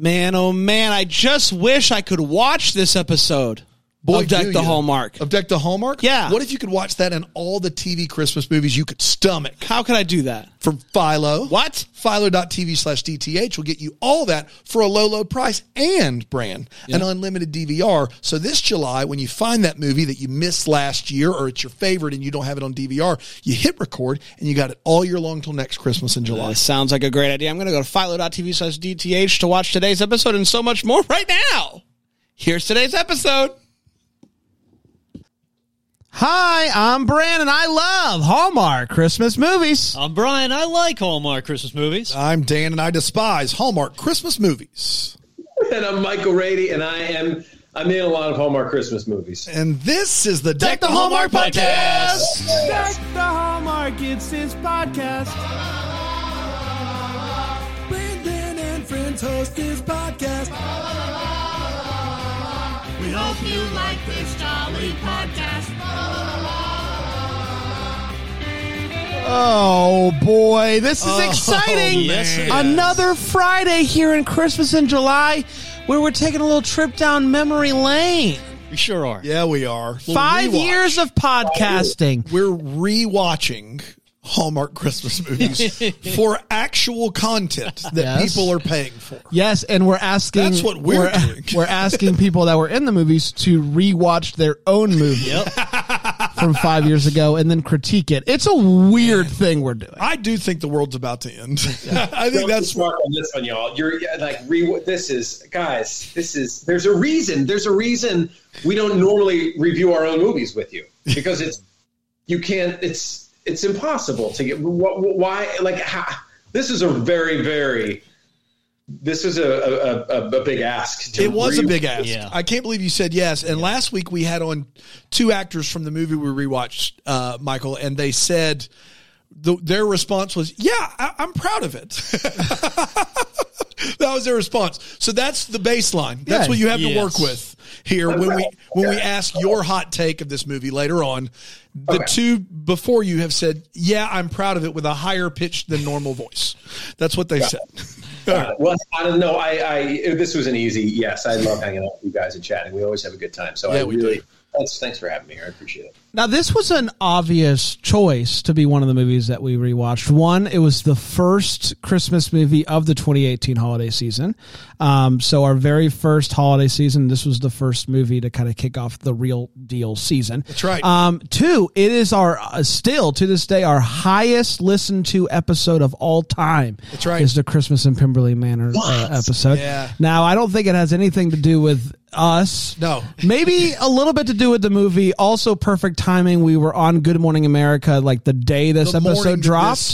Man, oh man, I just wish I could watch this episode Boy, of Deck the you. Hallmark. Of Deck the Hallmark? Yeah. What if you could watch that in all the TV Christmas movies you could stomach? How can I do that? From Philo. What? Philo.tv slash DTH will get you all that for a low, low price and brand an unlimited DVR. So this July, when you find that movie that you missed last year or it's your favorite and you don't have it on DVR, you hit record and you got it all year long till next Christmas in July. Uh, sounds like a great idea. I'm going to go to philo.tv slash DTH to watch today's episode and so much more right now. Here's today's episode. Hi, I'm Brandon. I love Hallmark Christmas movies. I'm Brian. I like Hallmark Christmas movies. I'm Dan and I despise Hallmark Christmas movies. And I'm Michael Rady, and I am I'm in a lot of Hallmark Christmas movies. And this is the Deck, the Hallmark Podcast. Deck the Hallmark, it's his podcast. Brandon and friends host this podcast. We hope you like this jolly podcast. Oh boy, this is oh, exciting! yes, it is. Another Friday here in Christmas in July, where we're taking a little trip down memory lane. We sure are. Yeah, we are. Little Five rewatch. years of podcasting. We're rewatching Hallmark Christmas movies for actual content that Yes. people are paying for. Yes, and we're asking. That's what we're doing. We're asking people that were in the movies to rewatch their own movie Yep. from five years ago and then critique it. It's a weird thing we're doing. I do think the world's about to end. I think that's Don't on this one, y'all. You're like re- this is guys. This is there's a reason. There's a reason we don't normally review our own movies with you because it's you can't. It's it's impossible to get. wh- wh- Why? Like how, this is a very very. This is a a, a, a big ask. To it was a big ask. Yeah. I can't believe you said yes. And last week we had on two actors from the movie we rewatched, uh, Michael, and they said the, their response was, "Yeah, I, I'm proud of it." that was their response. So that's the baseline. That's Yeah. what you have to work with here when we when we ask your hot take of this movie later on. The Okay. two before you have said, "Yeah, I'm proud of it" with a higher pitch than normal voice. That's what they said. Uh, well, I don't know. I, I this was an easy yes. I love hanging out with you guys and chatting. We always have a good time. So Yeah, I we really do. thanks thanks for having me here. I appreciate it. Now, this was an obvious choice to be one of the movies that we rewatched. One, it was the first Christmas movie of the 2018 holiday season. Um, so, our very first holiday season, this was the first movie to kind of kick off the real deal season. That's right. Um, two, it is our uh, still to this day our highest listened to episode of all time. That's right. Is the Christmas in Pemberley Manor uh, episode. Yeah. Now, I don't think it has anything to do with us. No. Maybe a little bit to do with the movie. Also, perfect timing. We were on Good Morning America like the day this The morning episode this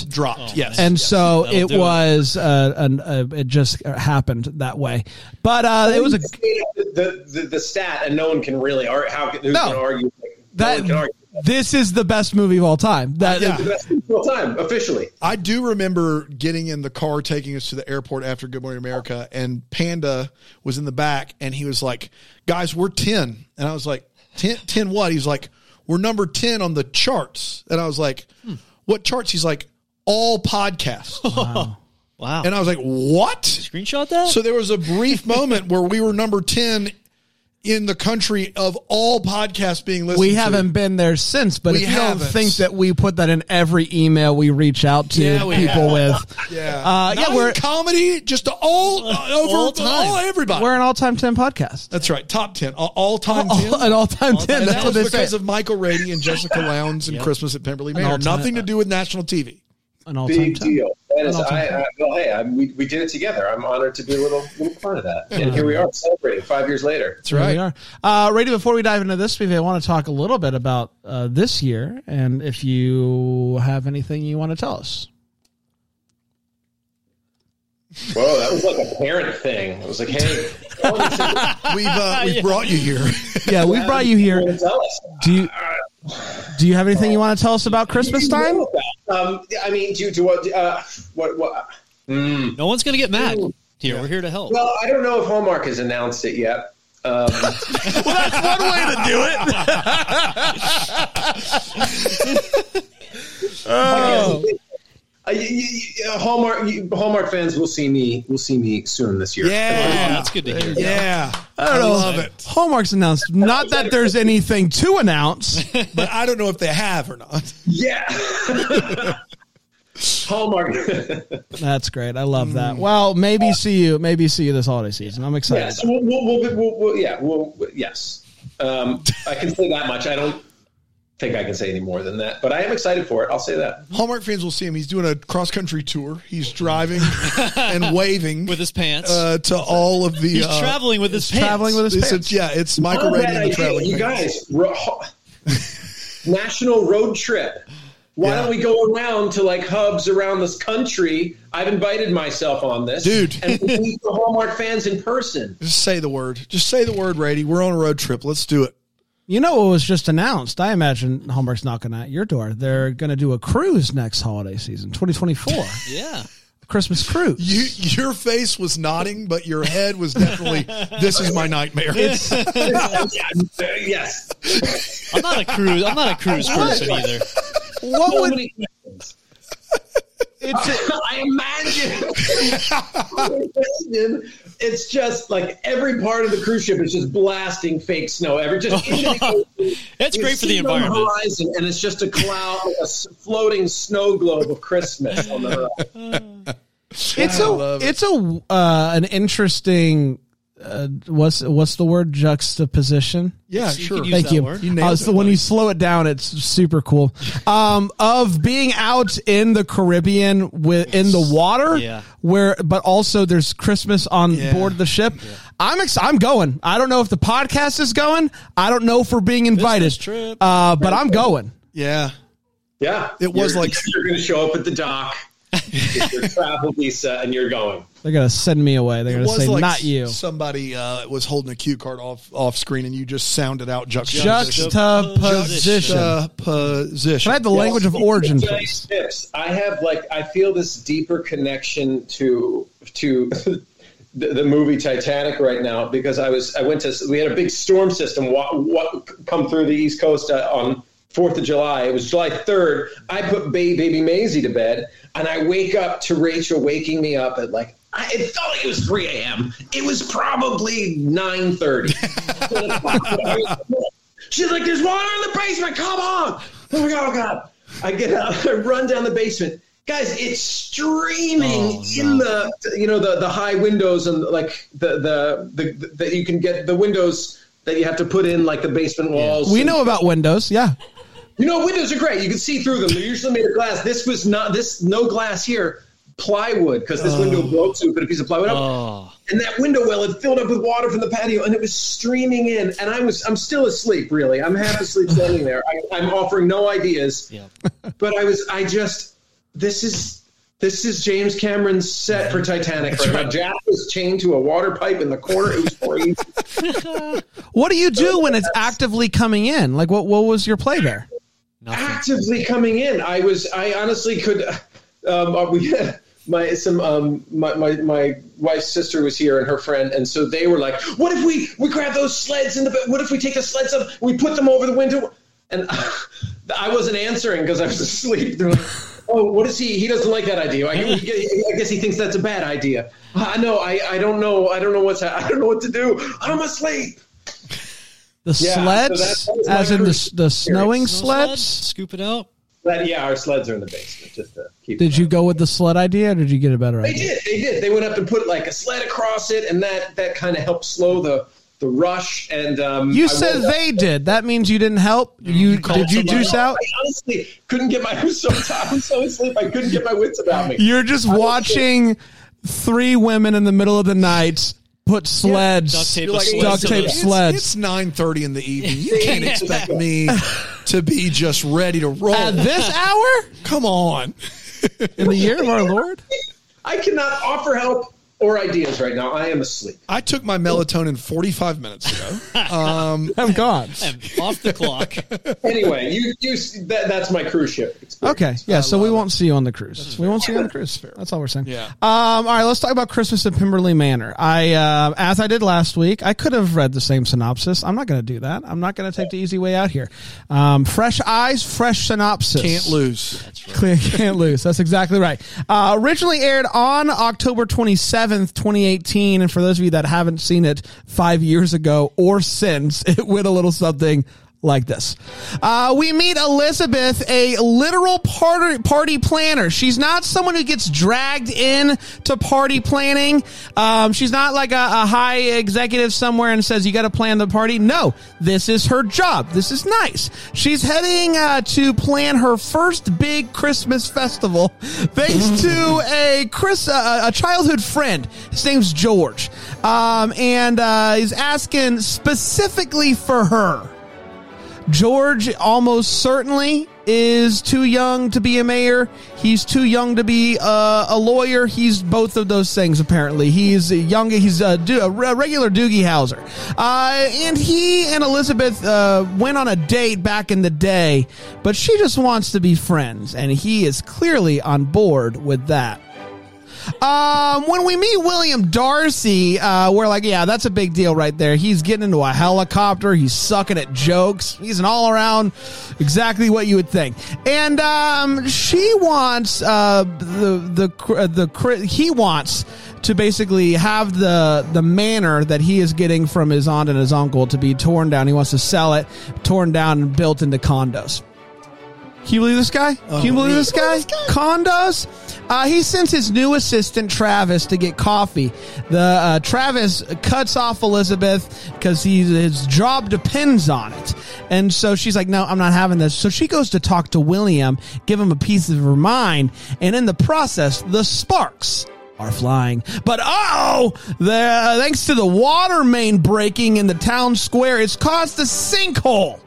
dropped. dropped. yes. and so that'll it do it. was, uh, an, uh, it just happened that way. But uh, it was a the, the the stat, and no one can really argue. How can, who's No. going to argue? no one can that. argue. This is the best movie of all time. That Yeah. The best movie of all time, officially. I do remember getting in the car taking us to the airport after Good Morning America, and Panda was in the back, and he was like, "Guys, we're 10. and I was like, 10, 10 what?" He's like, "We're number ten on the charts," and I was like, "What charts?" He's like, "All podcasts," Wow. and I was like, "What?" Screenshot that? So there was a brief moment where we were number ten in the country of all podcasts being listened. we haven't been there since, but We if you don't haven't. think that we put that in every email we reach out to Yeah, we people have. with, Yeah, Uh, Not yeah, we're- comedy, just all uh, over All all, time. everybody. we're an all-time ten podcast, That's right. Top 10. All, all time 10. All- an all-time ten. and That's that what was they say. because of Michael Rady and Jessica Lowndes and Christmas at Pemberley Manor. Nothing to do with national TV. An all-time Big 10. deal. That is, I, I, well, hey, I, we, we did it together. I'm honored to be a little, little part of that. And here we are celebrating five years later. That's Here right. we are. Uh, Rady, before we dive into this movie, I want to talk a little bit about uh, this year and if you have anything you want to tell us. Whoa, that was like a parent thing. It was like, hey, this is- We've, uh, we've brought you here. Yeah, we brought you here. Do you do you have anything you want to tell us about Christmas time? Um, I mean, do, do what? Uh, what? What? no one's going to get mad. Here, we're here to help. Well, I don't know if Hallmark has announced it yet. Um, One way to do it. I Uh, uh, Hallmark Hallmark fans will see me will see me soon this year. Yeah, that's good to hear. Yeah, I don't know. love it. Hallmark's announced. Not that there's anything to announce. But I don't know if they have or not. Yeah. Hallmark. That's great. I love that. Well, maybe see you. Maybe see you this holiday season. I'm excited. yes. We'll, we'll, we'll, we'll, we'll, yeah. We'll, yes. Um, I can say that much. I don't think I can say any more than that, but I am excited for it. I'll say that. Hallmark fans will see him. He's doing a cross country tour. He's driving and waving with his pants. uh, to all of the. He's uh, traveling with his pants. Traveling with his It's, pants. it's, yeah, it's Michael Not a Rady and the traveling. You Pants. guys, ro- national road trip. Why Yeah. don't we go around to like hubs around this country? I've invited myself on this, Dude. and we meet the Hallmark fans in person. Just say the word. Just say the word, Rady. We're on a road trip. Let's do it. You know what was just announced? I imagine Hallmark's knocking at your door. They're going to do a cruise next holiday season, 2024, Yeah. Christmas cruise. your face was nodding, but your head was definitely. this is my nightmare. yes. I'm not a cruise. I'm not a cruise person either. What would many things. it's? I imagine. Imagine it's just like every part of the cruise ship is just blasting fake snow. Every just It's You great for the see it on environment. horizon, and it's just a cloud, a floating snow globe of Christmas on the horizon. It's I a love it. it's a uh, an interesting uh, what's what's the word juxtaposition? Yeah, So sure. could use Thank you. word. You Uh, so it, when buddy. you slow it down, it's super cool. Um, of being out in the Caribbean with in the water, Yeah. where but also there's Christmas on Yeah. board the ship. I'm ex- I'm going. I don't know if the podcast is going. I don't know if we're being invited. Business trip. Uh, but I'm going. Yeah. Yeah, It was You're- like- you're going to show up at the dock, get your travel visa, and you're going. They're gonna send me away. They're It gonna say like not you. Somebody uh, was holding a cue card off off screen, and you just sounded out juxtaposition. Juxtaposition. Juxtaposition. Can I have the language of origin, please? tips. I have like I feel this deeper connection to to the, the movie Titanic right now because I was I went to we had a big storm system wa- wa- come through the East Coast uh, on Fourth of July. It was July third. I put ba- baby Maisie to bed, and I wake up to Rachel waking me up at like. I, it felt like it was 3 a.m. It was probably 9.30. She's like, there's water in the basement. Come on. Oh my God, oh God. I get out, I run down the basement. Guys, it's streaming Oh, in the, you know, the, the high windows and like the, the, the, the, you can get the windows that you have to put in like the basement walls. We And- know about Windows. Yeah. you know, windows are great. You can see through them. They're usually made of glass. This was not, this, no glass here, plywood, because this window broke, so we put a piece of plywood up. Oh, and that window well had filled up with water from the patio and it was streaming in. And i was i'm still asleep really. I'm half asleep standing there. I, i'm offering no ideas. Yeah. but i was i just this is this is james cameron's set for titanic right, now. jack was chained to a water pipe in the corner. It was crazy. What do you do when it's actively coming in? Like, what what was your play there? Nothing. actively coming in. I was i honestly could um uh, we my some um my, my my wife's sister was here and her friend and so they were like what if we we grab those sleds in the what if we take the sleds up we put them over the window? And i wasn't answering because i was asleep. They're like, oh what is he he doesn't like that idea. I, I guess he thinks that's a bad idea. I know i i don't know i don't know what's i don't know what to do. I'm asleep. The Yeah, so sleds, that- that as in the the snowing Snow sleds. Scoop it out. But yeah our sleds are in the basement just to keep Did you go with the sled idea, or did you get a better They idea? They did. They did. They went up and put like a sled across it, and that that kind of helped slow the the rush. And um, You I said woke up- they did. That means you didn't help. You called did you somebody. juice out? I honestly couldn't get my. I was so tired. I was so asleep. I couldn't get my wits about me. You're just watching three women in the middle of the night put sleds, Duct tape You're like, duct sleds tape to it's, sleds. It's nine thirty in the evening. You can't expect me to be just ready to roll. At this hour Come on. in the year of our Lord. I cannot offer help or ideas right now. I am asleep. I took my melatonin 45 minutes ago. Um, I'm gone. I'm off the clock. Anyway, you you that, that's my cruise ship. experience. Okay, yeah. So we won't see you on the cruise. We won't see you on the cruise. That's all we're saying. Yeah. Um. All right. Let's talk about Christmas at Pemberley Manor. I, uh, as I did last week, I could have read the same synopsis. I'm not going to do that. I'm not going to take the easy way out here. Um, fresh eyes, fresh synopsis. can't lose. Clear can't lose. That's exactly right. Uh, originally aired on October 27th, 2018. And for those of you that haven't seen it five years ago or since, it went a little something like this. Uh, we meet Elizabeth, a literal party, party planner. She's not someone who gets dragged in to party planning. Um, she's not like a, a high executive somewhere and says, you got to plan the party. No, this is her job. This is nice. She's heading uh, to plan her first big Christmas festival thanks to a Chris, uh, a childhood friend. His name's George. Um, and uh, he's asking specifically for her. George almost certainly is too young to be a mayor. He's too young to be uh, a lawyer. He's both of those things apparently. He's a young. He's a, do- a regular Doogie Howser. Uh, and he and Elizabeth uh, went on a date back in the day, but she just wants to be friends, and he is clearly on board with that. Um, when we meet William Darcy, uh, we're like, yeah, that's a big deal right there. He's getting into a helicopter. He's sucking at jokes. He's an all around, exactly what you would think. And um, she wants uh, the the the he wants to basically have the the manor that he is getting from his aunt and his uncle to be torn down. He wants to sell it, torn down, and built into condos. Can you believe this guy? Can you believe this guy? Condos. Uh, he sends his new assistant Travis to get coffee. The uh, Travis cuts off Elizabeth because his job depends on it, and so she's like, "No, I'm not having this." So she goes to talk to William, give him a piece of her mind, and in the process, the sparks are flying. But oh, the thanks to the water main breaking in the town square, it's caused a sinkhole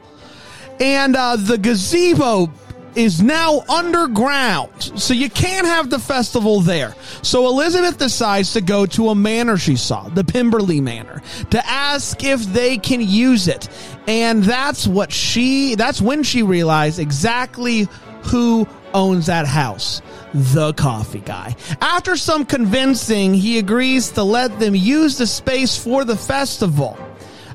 and uh, the gazebo is now underground, so you can't have the festival there. So Elizabeth decides to go to a manor she saw, the Pemberley Manor, to ask if they can use it. And that's what she, that's when she realized exactly who owns that house. The coffee guy. After some convincing, he agrees to let them use the space for the festival.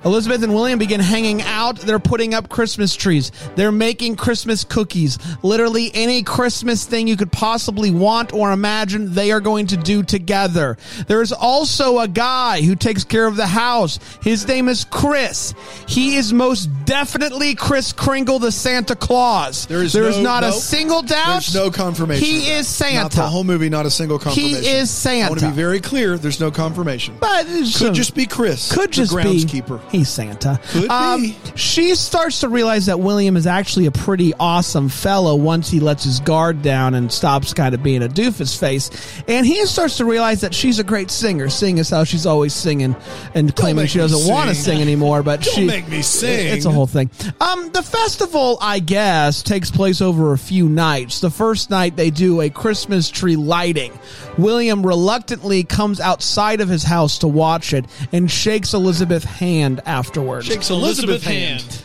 Elizabeth and William begin hanging out. They're putting up Christmas trees. They're making Christmas cookies. Literally any Christmas thing you could possibly want or imagine, they are going to do together. There's also a guy who takes care of the house. His name is Chris. He is most definitely Chris Kringle, the Santa Claus. There is There is no- not a single doubt. There's no confirmation. He is Santa. Not the whole movie, not a single confirmation. He is Santa. I want to be very clear. There's no confirmation. But Could some- just be Chris. could just be groundskeeper. He's Santa. Um. She starts to realize that William is actually a pretty awesome fellow once he lets his guard down and stops kind of being a doofus face. And he starts to realize that she's a great singer, seeing as how she's always singing and claiming she doesn't want to sing. sing anymore. But Don't she make me sing. It's a whole thing. Um, the festival, I guess, takes place over a few nights. The first night they do a Christmas tree lighting. William reluctantly comes outside of his house to watch it and shakes Elizabeth's hand afterwards. Shakes Elizabeth, hand.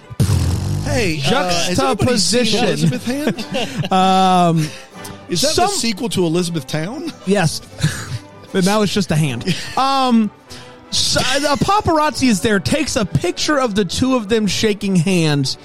Hey, uh, has anybody seen Juxtaposition. Elizabeth hand? um, is that some- the sequel to Elizabethtown? Yes. but now it's just a hand. Um, so, a paparazzi is there, takes a picture of the two of them shaking hands.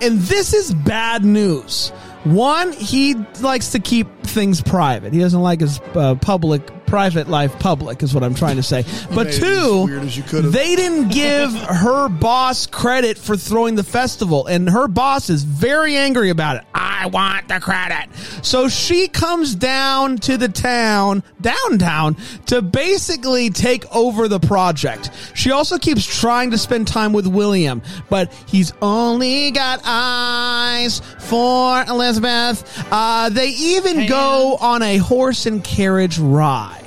And this is bad news. One, he likes to keep things private. He doesn't like his uh, public, private life public, is what I'm trying to say. But made it as two, as you they didn't give her boss credit for throwing the festival, and her boss is very angry about it. I want the credit. So she comes down to the town, downtown, to basically take over the project. She also keeps trying to spend time with William, but he's only got eyes for Elizabeth. Uh, they even go on a horse and carriage ride.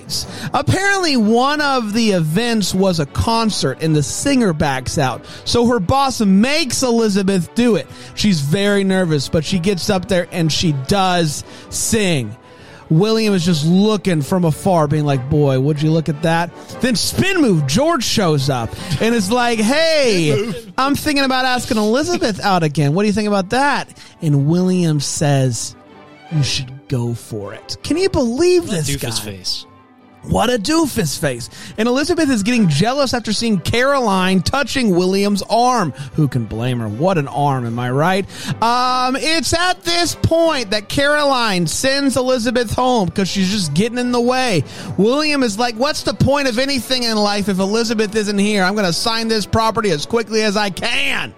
Apparently, one of the events was a concert and the singer backs out. So her boss makes Elizabeth do it. She's very nervous, but she gets up there and she does sing. William is just looking from afar, being like, Boy, would you look at that? Then spin move, George shows up and is like, Hey, I'm thinking about asking Elizabeth out again. What do you think about that? And William says, You should go for it. Can you believe this guy? Face. What a doofus face. And Elizabeth is getting jealous after seeing Caroline touching William's arm. Who can blame her? What an arm, am I right? Um, it's at this point that Caroline sends Elizabeth home because she's just getting in the way. William is like, What's the point of anything in life if Elizabeth isn't here? I'm going to sign this property as quickly as I can.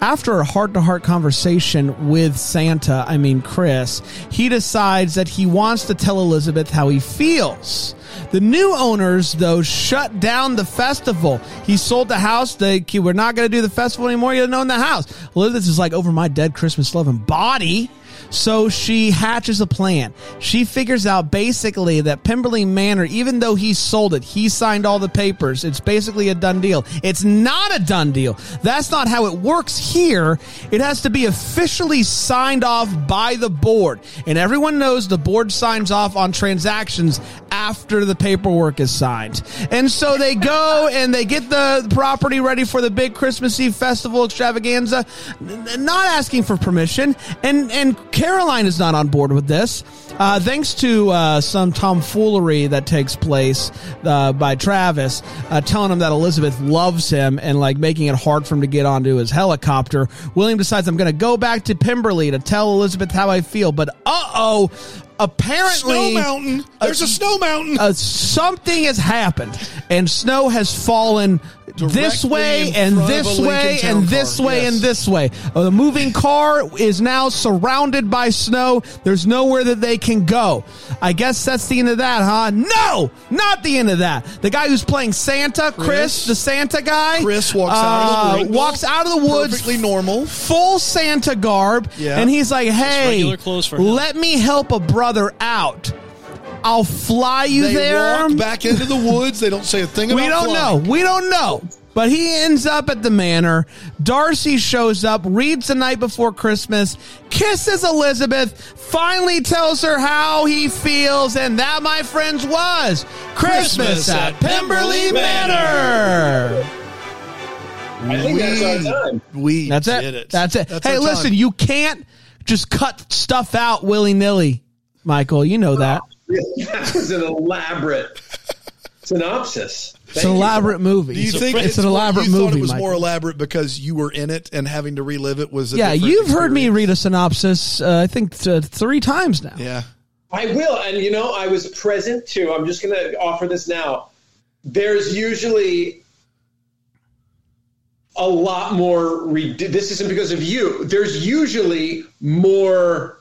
After a heart to heart conversation with Santa, I mean Chris, he decides that he wants to tell Elizabeth how he feels. The new owners, though, shut down the festival. He sold the house. They we're not going to do the festival anymore. You don't own the house. Elizabeth is like over my dead Christmas loving body. So she hatches a plan. She figures out basically that Pemberley Manor, even though he sold it, he signed all the papers. It's basically a done deal. It's not a done deal. That's not how it works here. It has to be officially signed off by the board. And everyone knows the board signs off on transactions after the paperwork is signed. And so they go and they get the property ready for the big Christmas Eve festival extravaganza, not asking for permission. And, and Caroline is not on board with this. Uh, thanks to uh, some tomfoolery that takes place uh, by Travis, uh, telling him that Elizabeth loves him and like making it hard for him to get onto his helicopter. William decides I'm going to go back to Pemberley to tell Elizabeth how I feel. But uh oh, apparently Snow mountain. There's a snow mountain. uh, something has happened and snow has fallen this way and this way and this car, way yes. and this way. Uh, the moving car is now surrounded by snow. There's nowhere that they can go. I guess that's the end of that, huh? No, not the end of that. The guy who's playing Santa, Chris, Chris. the Santa guy, Chris walks out of the uh, woods. walks out of the woods, Perfectly normal. full Santa garb, Yeah. and he's like, "Hey, regular clothes for him. let me help a brother out. I'll fly you They there." walk back into the woods. They don't say a thing about it. We don't flying. know. We don't know. But he ends up at the manor. Darcy shows up, reads the night before Christmas, kisses Elizabeth, finally tells her how he feels, and that, my friends, was Christmas, Christmas at at Pemberley Pemberley Manor. I think that's our time. We That's it. did it. That's it. That's hey, listen, time. you can't just cut stuff out willy nilly, Michael. You know that. That was an elaborate synopsis. It's an elaborate movie. Do you It's think it's, an elaborate you movie? Thought it was Michael. more elaborate because you were in it and having to relive it was. A yeah, you've heard me read a synopsis. Uh, I think uh, three times now. Yeah, I will, and you know, I was present too. I'm just going to offer this now. There's usually a lot more. Re- this isn't because of you. There's usually more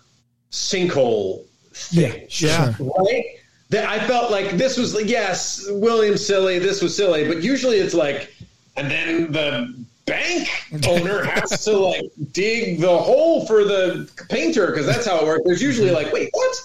sinkhole things. yeah. right? That I felt like this was like, yes, William silly, this was silly, but usually it's like, and then the bank owner has to like dig the hole for the painter because that's how it works. There's usually like, wait, what?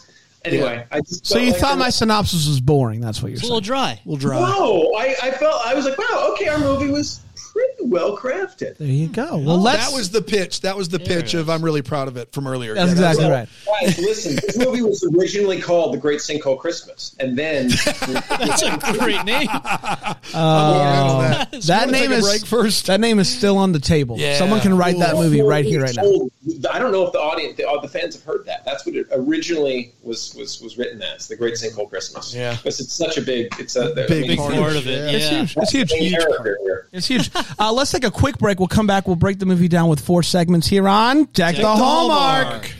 Anyway, I just So you like thought my was- synopsis was boring? That's what you're It's a saying. little dry. We'll dry. no, I, I felt I was like, wow, okay, our movie was pretty well crafted. There you go. Well, let's. That was the pitch. That was the pitch of I'm really proud of it from earlier. That's Yeah, exactly it. right. Guys, listen, this movie was originally called The Great Sinkhole Christmas, and then That's a great name. I'm all that. That is That name is first? That name is still on the table. Yeah. Someone can write that movie right here, right now. I don't know if the audience, the, uh, the fans have heard that. That's what it originally was was was written as, The Great Sinkhole Christmas. Yeah. because it's such a big, it's a Big Big part part of of it. it, Yeah. It's huge. It's huge. main Huge. It's huge. Uh, let's take a quick break. We'll come back. We'll break the movie down with four segments here on Deck, the, the Hallmark. Hallmark.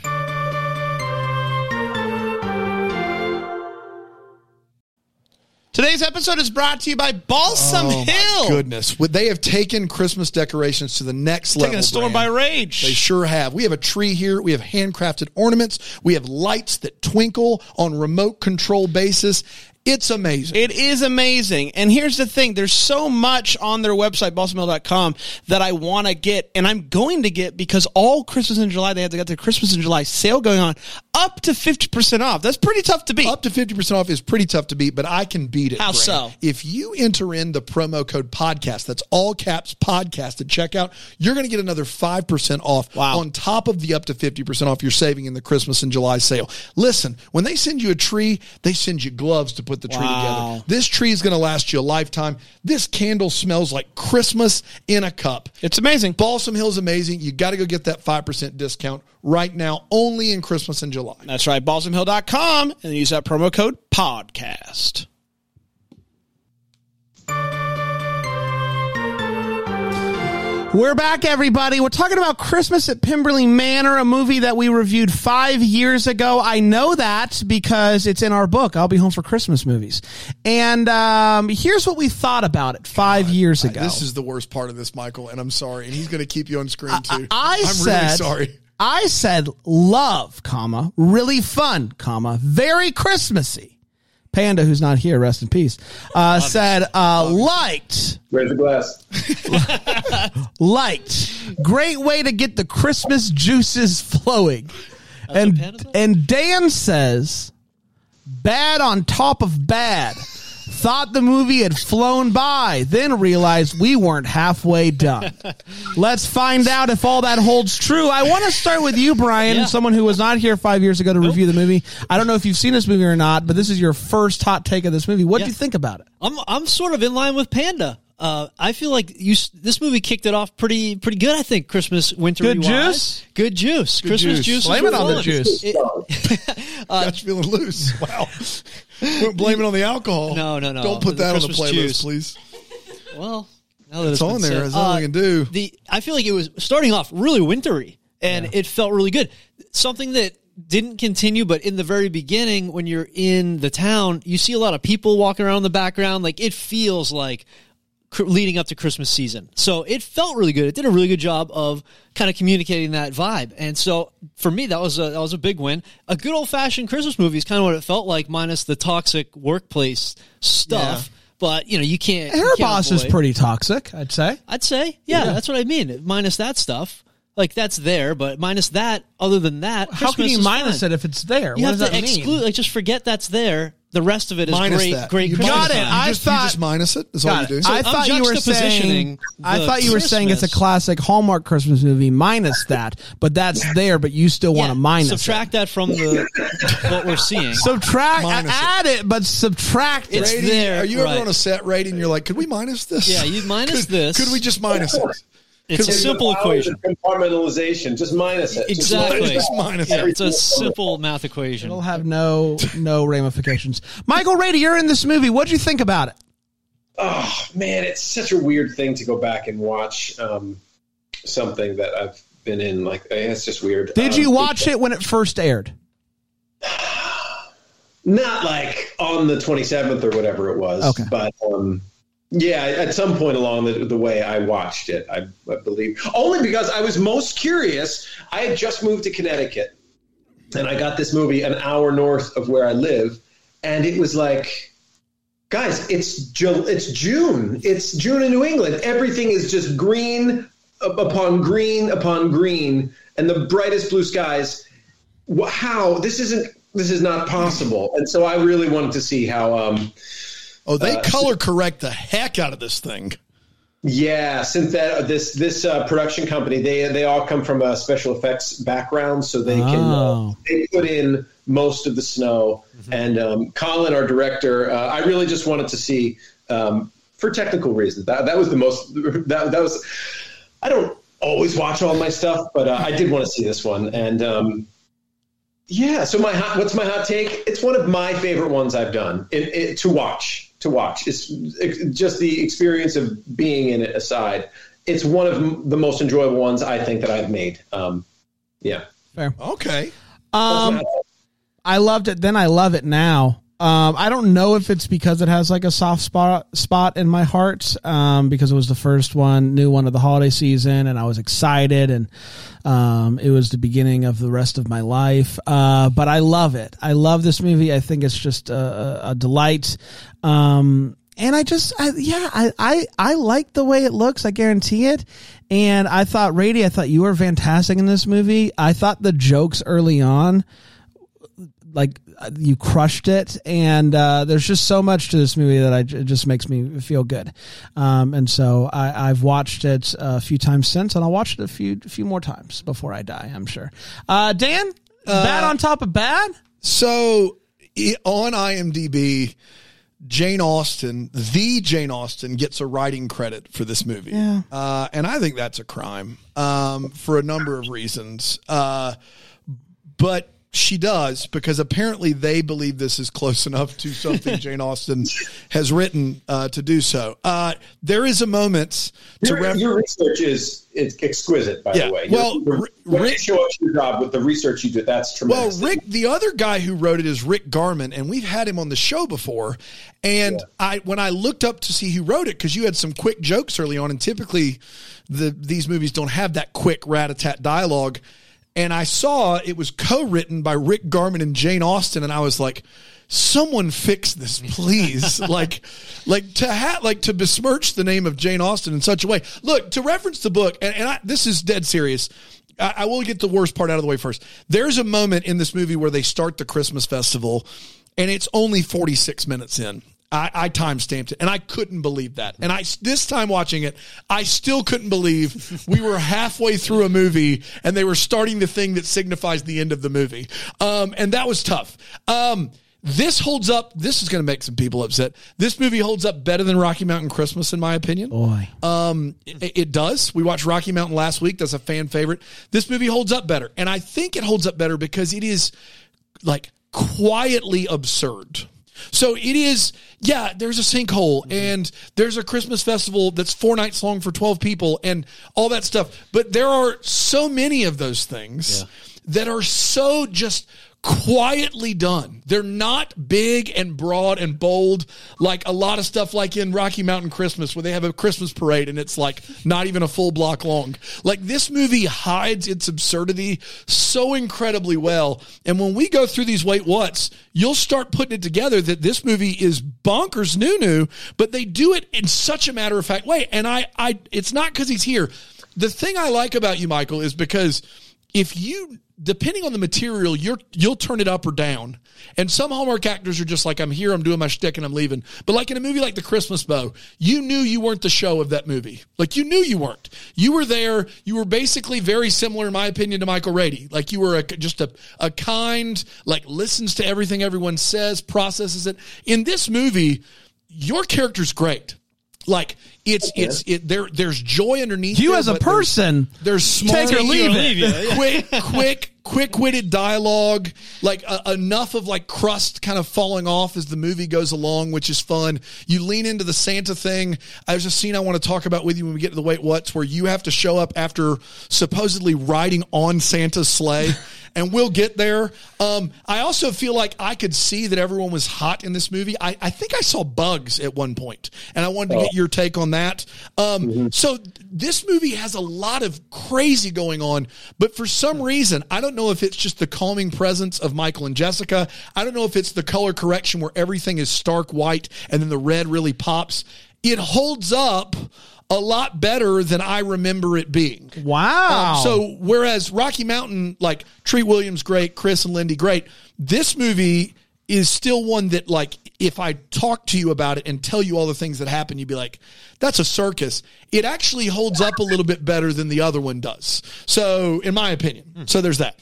Today's episode is brought to you by Balsam Oh, Hill. goodness. Would- They have taken Christmas decorations to the next level. Taking a storm by rage. They sure have. We have a tree here. We have handcrafted ornaments. We have lights that twinkle on remote control basis. It's amazing. It is amazing. And here's the thing there's so much on their website, balsamhill.com, that I want to get, and I'm going to get because all Christmas in July, they have got their Christmas in July sale going on up to 50% off. That's pretty tough to beat. Up to 50% off is pretty tough to beat, but I can beat it. How so? If you enter in the promo code podcast, that's all caps podcast at checkout, you're going to get another 5% off Wow. on top of the up to 50% off you're saving in the Christmas and July sale. Listen, when they send you a tree, they send you gloves to put the tree Wow. together. This tree is going to last you a lifetime. This candle smells like Christmas in a cup. It's amazing. Balsam Hill is amazing. You got to go get that 5% discount right now, only in Christmas and July. That's right, balsamhill.com, and use that promo code podcast. We're back, everybody. We're talking about Christmas at Pemberley Manor, a movie that we reviewed five years ago. I know that because it's in our book, I'll Be Home for Christmas Movies. And um, here's what we thought about it five years ago. This is the worst part of this, Michael, and I'm sorry. And he's going to keep you on screen too. I am said, really sorry. I said love, comma, really fun, comma, very Christmassy. Panda, who's not here, rest in peace, uh, said uh, liked, Where's the glass? liked. Great way to get the Christmas juices flowing. what and and Dan says, bad on top of bad. Thought the movie had flown by, then realized we weren't halfway done. Let's find out if all that holds true. I want to start with you, Brian, Yeah. someone who was not here five years ago to review the movie. I don't know if you've seen this movie or not, but this is your first hot take of this movie. What do you think about it? I'm I'm sort of in line with Panda. Uh, I feel like you this movie kicked it off pretty pretty good. I think Christmas winter Good juice? good juice, Christmas juice. juice. Blame it on the juice. It- Got you feeling loose. Wow. Don't blame it on the alcohol. No, no, no. Don't put that on the playlist, juice. please. well, now that It's been on there. There's nothing we can uh, do. The I feel like it was starting off really wintry, and it felt really good. Something that didn't continue, but in the very beginning, when you're in the town, you see a lot of people walking around in the background. Like it feels like leading up to Christmas season. So it felt really good. It did a really good job of kind of communicating that vibe. And so for me, that was a that was a big win. A good old fashioned Christmas movie is kind of what it felt like, minus the toxic workplace stuff. But you know, you can't. Hair Boss is pretty toxic, I'd say. I'd say, yeah, that's what I mean. Minus that stuff, like that's there, but minus that. Other than that, How can you minus fine. it if it's there? You what have does to that exclude, mean? like just forget that's there. The rest of it is Minus great, that. great You Christmas Got it. time. I you just, thought- you just minus it. That's all you it. do. I I'm thought you were saying. I thought you were saying it's a classic Hallmark Christmas movie minus that, but that's there, but you still want to minus it. subtract that from the what we're seeing. Subtract, Minus add it, but subtract It's. Rating, there, Are you ever right. on a set rating? You're like, could we minus this? Yeah, you minus could, this. Could we just minus it? It's a simple equation. Compartmentalization. Just minus it. Exactly. Just minus Yeah, it. it's a simple math equation. It'll have no no ramifications. Michael Rady, you're in this movie. What'd you think about it? Oh man, it's such a weird thing to go back and watch um, something that I've been in. Like, it's just weird. Did Um, you watch it when it first aired? Not like on the 27th or whatever it was. Okay. But um, yeah, at some point along the, the way, I watched it, I, I believe. Only because I was most curious. I had just moved to Connecticut and I got this movie an hour north of where I live. And it was like, guys, it's, Ju- it's June. It's June in New England. Everything is just green upon green upon green and the brightest blue skies how this isn't this is not possible and so i really wanted to see how um Oh, they Uh, color correct the heck out of this thing. yeah since that this this uh, production company they they all come from a special effects background so they can Oh. uh, they put in most of the snow. And um, colin our director uh, i really just wanted to see um, for technical reasons that that was the most that, that was i don't always watch all my stuff but uh, i did want to see this one. And um, yeah so my hot, what's my hot take? It's one of my favorite ones i've done it, it, to watch to watch it's, it's just the experience of being in it aside it's one of the most enjoyable ones i think that i've made um, yeah Fair. Okay. Um, I loved it then. I love it now. Um, I don't know if it's because it has like a soft spot spot in my heart, um, because it was the first one, new one of the holiday season, and I was excited, and um, it was the beginning of the rest of my life. Uh, but I love it. I love this movie. I think it's just a, a, delight. Um, and I just, I, yeah, I, I, I like the way it looks. I guarantee it. And I thought, Rady, I thought you were fantastic in this movie. I thought the jokes early on like uh, you crushed it and uh, there's just so much to this movie that I, it just makes me feel good um, and so I, I've watched it a few times since and I'll watch it a few few more times before I die I'm sure uh, Dan bad on top of bad So on IMDb, Jane Austen, the Jane Austen, gets a writing credit for this movie. Yeah. Uh, and I think that's a crime um, for a number of reasons. Uh, but she does because apparently they believe this is close enough to something Jane Austen has written uh, to do so. Uh, there is a moment to Your, ref- your research is, is exquisite, by Yeah, the way. well, Your- Rick- you show up your job with the research you did, that's tremendous. Well. Rick, the other guy who wrote it is Rick Garman, and we've had him on the show before. And I, when I looked up to see who wrote it, because you had some quick jokes early on, and typically the these movies don't have that quick rat a tat dialogue. And I saw it was co-written by Rick Garman and Jane Austen, and I was like, "Someone fix this, please!" like, like to have like to besmirch the name of Jane Austen in such a way. Look to reference the book, and, and I, this is dead serious. I, I will get the worst part out of the way first. There's a moment in this movie where they start the Christmas festival, and it's only 46 minutes in. I, I time stamped it, and I couldn't believe that. And I this time watching it, I still couldn't believe we were halfway through a movie and they were starting the thing that signifies the end of the movie. Um, and that was tough. Um, this holds up. This is going to make some people upset. This movie holds up better than Rocky Mountain Christmas, in my opinion. boy Um, it, it does. We watched Rocky Mountain last week. That's a fan favorite. This movie holds up better, and I think it holds up better because it is like quietly absurd. So it is, yeah, there's a sinkhole mm-hmm. and there's a Christmas festival that's four nights long for 12 people and all that stuff. But there are so many of those things that are so just quietly done. They're not big and broad and bold like a lot of stuff like in Rocky Mountain Christmas where they have a Christmas parade and it's like not even a full block long. Like this movie hides its absurdity so incredibly well. And when we go through these wait whats, you'll start putting it together that this movie is bonkers new new, but they do it in such a matter of fact way. And I I it's not cuz he's here. The thing I like about you Michael is because if you depending on the material, you're you'll turn it up or down. And some Hallmark actors are just like, I'm here, I'm doing my shtick, and I'm leaving. But like in a movie like The Christmas Bow, you knew you weren't the show of that movie. Like you knew you weren't. You were there. You were basically very similar, in my opinion, to Michael Rady. Like you were a, just a a kind, like listens to everything everyone says, processes it. In this movie, your character's great. Like it's it's it there. There's joy underneath you there, as a but there's- person there's smart, take or leave it leave quick, quick, quick-witted dialogue, like uh, enough of like crust kind of falling off as the movie goes along, which is fun. You lean into the Santa thing. There's a scene I want to talk about with you when we get to the wait what's, where you have to show up after supposedly riding on Santa's sleigh. And we'll get there. Um, I also feel like I could see that everyone was hot in this movie. I, I think I saw bugs at one point, and I wanted to get your take on that. Um, So this movie has a lot of crazy going on, but for some reason, I don't know if it's just the calming presence of Michael and Jessica. I don't know if it's the color correction where everything is stark white and then the red really pops. It holds up a lot better than I remember it being. wow Um, so whereas Rocky Mountain, like Treat Williams, great, Chris and Lindy, great. This movie is still one that, like, if I talk to you about it and tell you all the things that happen, you'd be like, "That's a circus." It actually holds up a little bit better than the other one does. So, in my opinion, so there's that.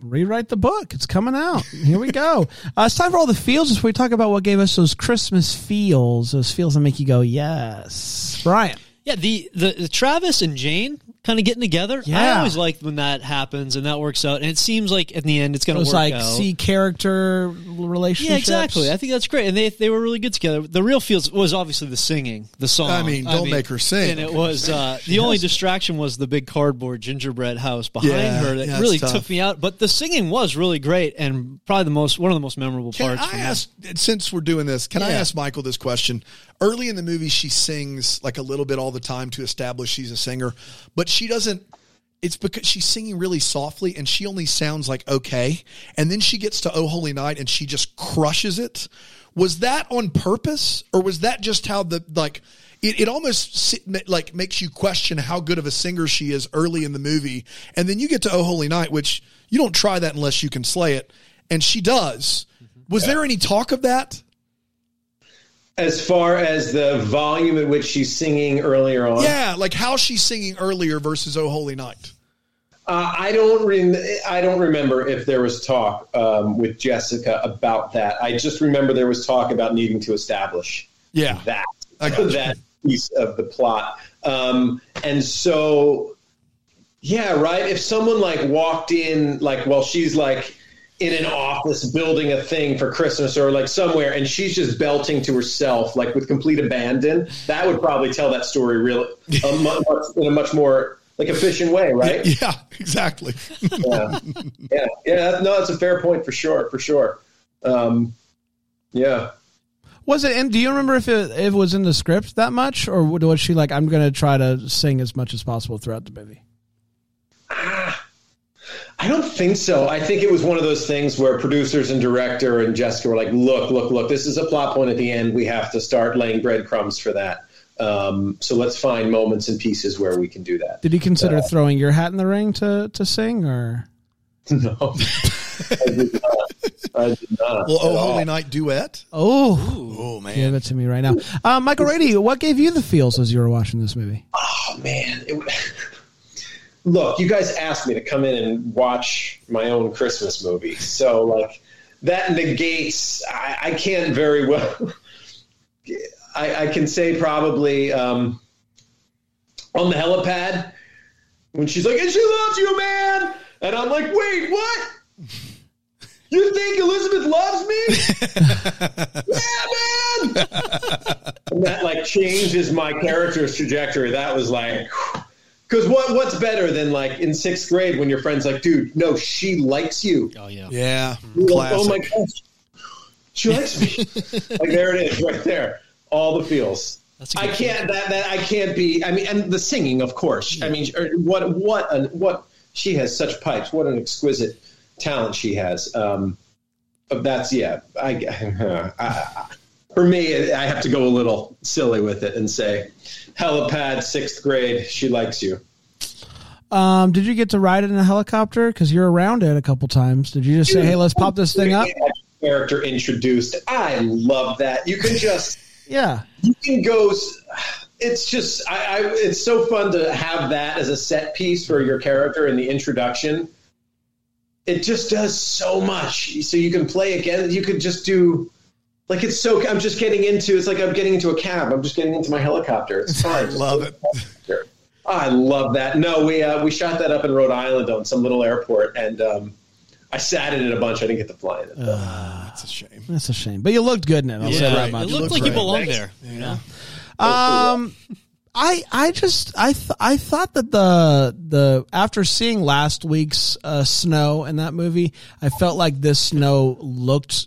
rewrite the book. It's coming out. Here we go. Uh, it's time for all the feels before we talk about what gave us those Christmas feels, those feels that make you go, yes. Brian. Yeah, the, the the Travis and Jane kind of getting together. I always like when that happens and that works out. And it seems like in the end it's going to work like out. see character relationships. yeah, exactly. I think that's great, and they they were really good together. The real feels was obviously the singing, the song. I mean, don't make her sing. And it was uh, the only distraction was the big cardboard gingerbread house behind Yeah, her that yeah, really tough. took me out. But the singing was really great, and probably the most one of the most memorable Can parts. for I me. ask, since we're doing this, can I ask Michael this question? Early in the movie, she sings like a little bit all the time to establish she's a singer, but she doesn't. It's because she's singing really softly and she only sounds like okay. And then she gets to Oh Holy Night and she just crushes it. Was that on purpose or was that just how the, like, it, it almost like makes you question how good of a singer she is early in the movie. And then you get to Oh Holy Night, which you don't try that unless you can slay it. And she does. Was there any talk of that? As far as the volume at which she's singing earlier on, Yeah, like how she's singing earlier versus Oh Holy Night. Uh, I don't. Rem- I don't remember if there was talk um, with Jessica about that. I just remember there was talk about needing to establish Yeah. that I got you. that piece of the plot. Um, and so, yeah, right. If someone like walked in, like while she's like in an office building a thing for Christmas or like somewhere, and she's just belting to herself like with complete abandon, that would probably tell that story really a mu- much, in a much more like efficient way, right? Yeah, exactly. yeah, yeah, yeah. No, that's a fair point for sure, for sure. Um, yeah. Was it? And do you remember if it, if it was in the script that much, or was she like, "I'm going to try to sing as much as possible throughout the movie"? I don't think so. I think it was one of those things where producers and director and Jessica were like, "Look, look, look! This is a plot point at the end. We have to start laying breadcrumbs for that. Um, so let's find moments and pieces where we can do that." Did you consider throwing your hat in the ring to to sing, or No, I did not. I did not. Well, at Oh all. Holy Night duet. oh, Oh man. give it to me right now, uh, Michael Rady? What gave you the feels as you were watching this movie? Oh man. It, look, you guys asked me to come in and watch my own Christmas movie, so like that negates. I, I can't very well. I, I can say probably um, on the helipad when she's like, "And she loves you, man," and I'm like, "Wait, what?" You think Elizabeth loves me? yeah, man. and that like changes my character's trajectory. That was like, because what what's better than like in sixth grade when your friend's like, dude, no, she likes you. Oh yeah. Yeah. Like, oh my gosh, she likes me. like there it is, right there, all the feels. That's a I good can't that that I can't be. I mean, and the singing, of course. I mean, er, what what an, what she has such pipes. What an exquisite talent she has. Um, but that's yeah. I, I, I for me, I have to go a little silly with it and say, helipad, sixth grade. She likes you. Um, did you get to ride it in a helicopter? Because you're around it a couple times. Did you just say, "Hey, let's pop this thing up"? Character introduced. I love that. You can just. Yeah, you can go it's just I, I it's so fun to have that as a set piece for your character in the introduction it just does so much so you can play again you could just do like it's so i'm just getting into it's like i'm getting into a cab i'm just getting into my helicopter it's I love it. i love that no we uh, we shot that up in rhode island on some little airport and um i sat in it a bunch i didn't get to fly in it though. That's a shame. that's a shame. But you looked good in it. I'll say Yeah, that it much. looked looks like you great. belonged Thanks. there. You know? Um, I I just I th- I thought that the the after seeing last week's uh, snow in that movie, I felt like this snow looked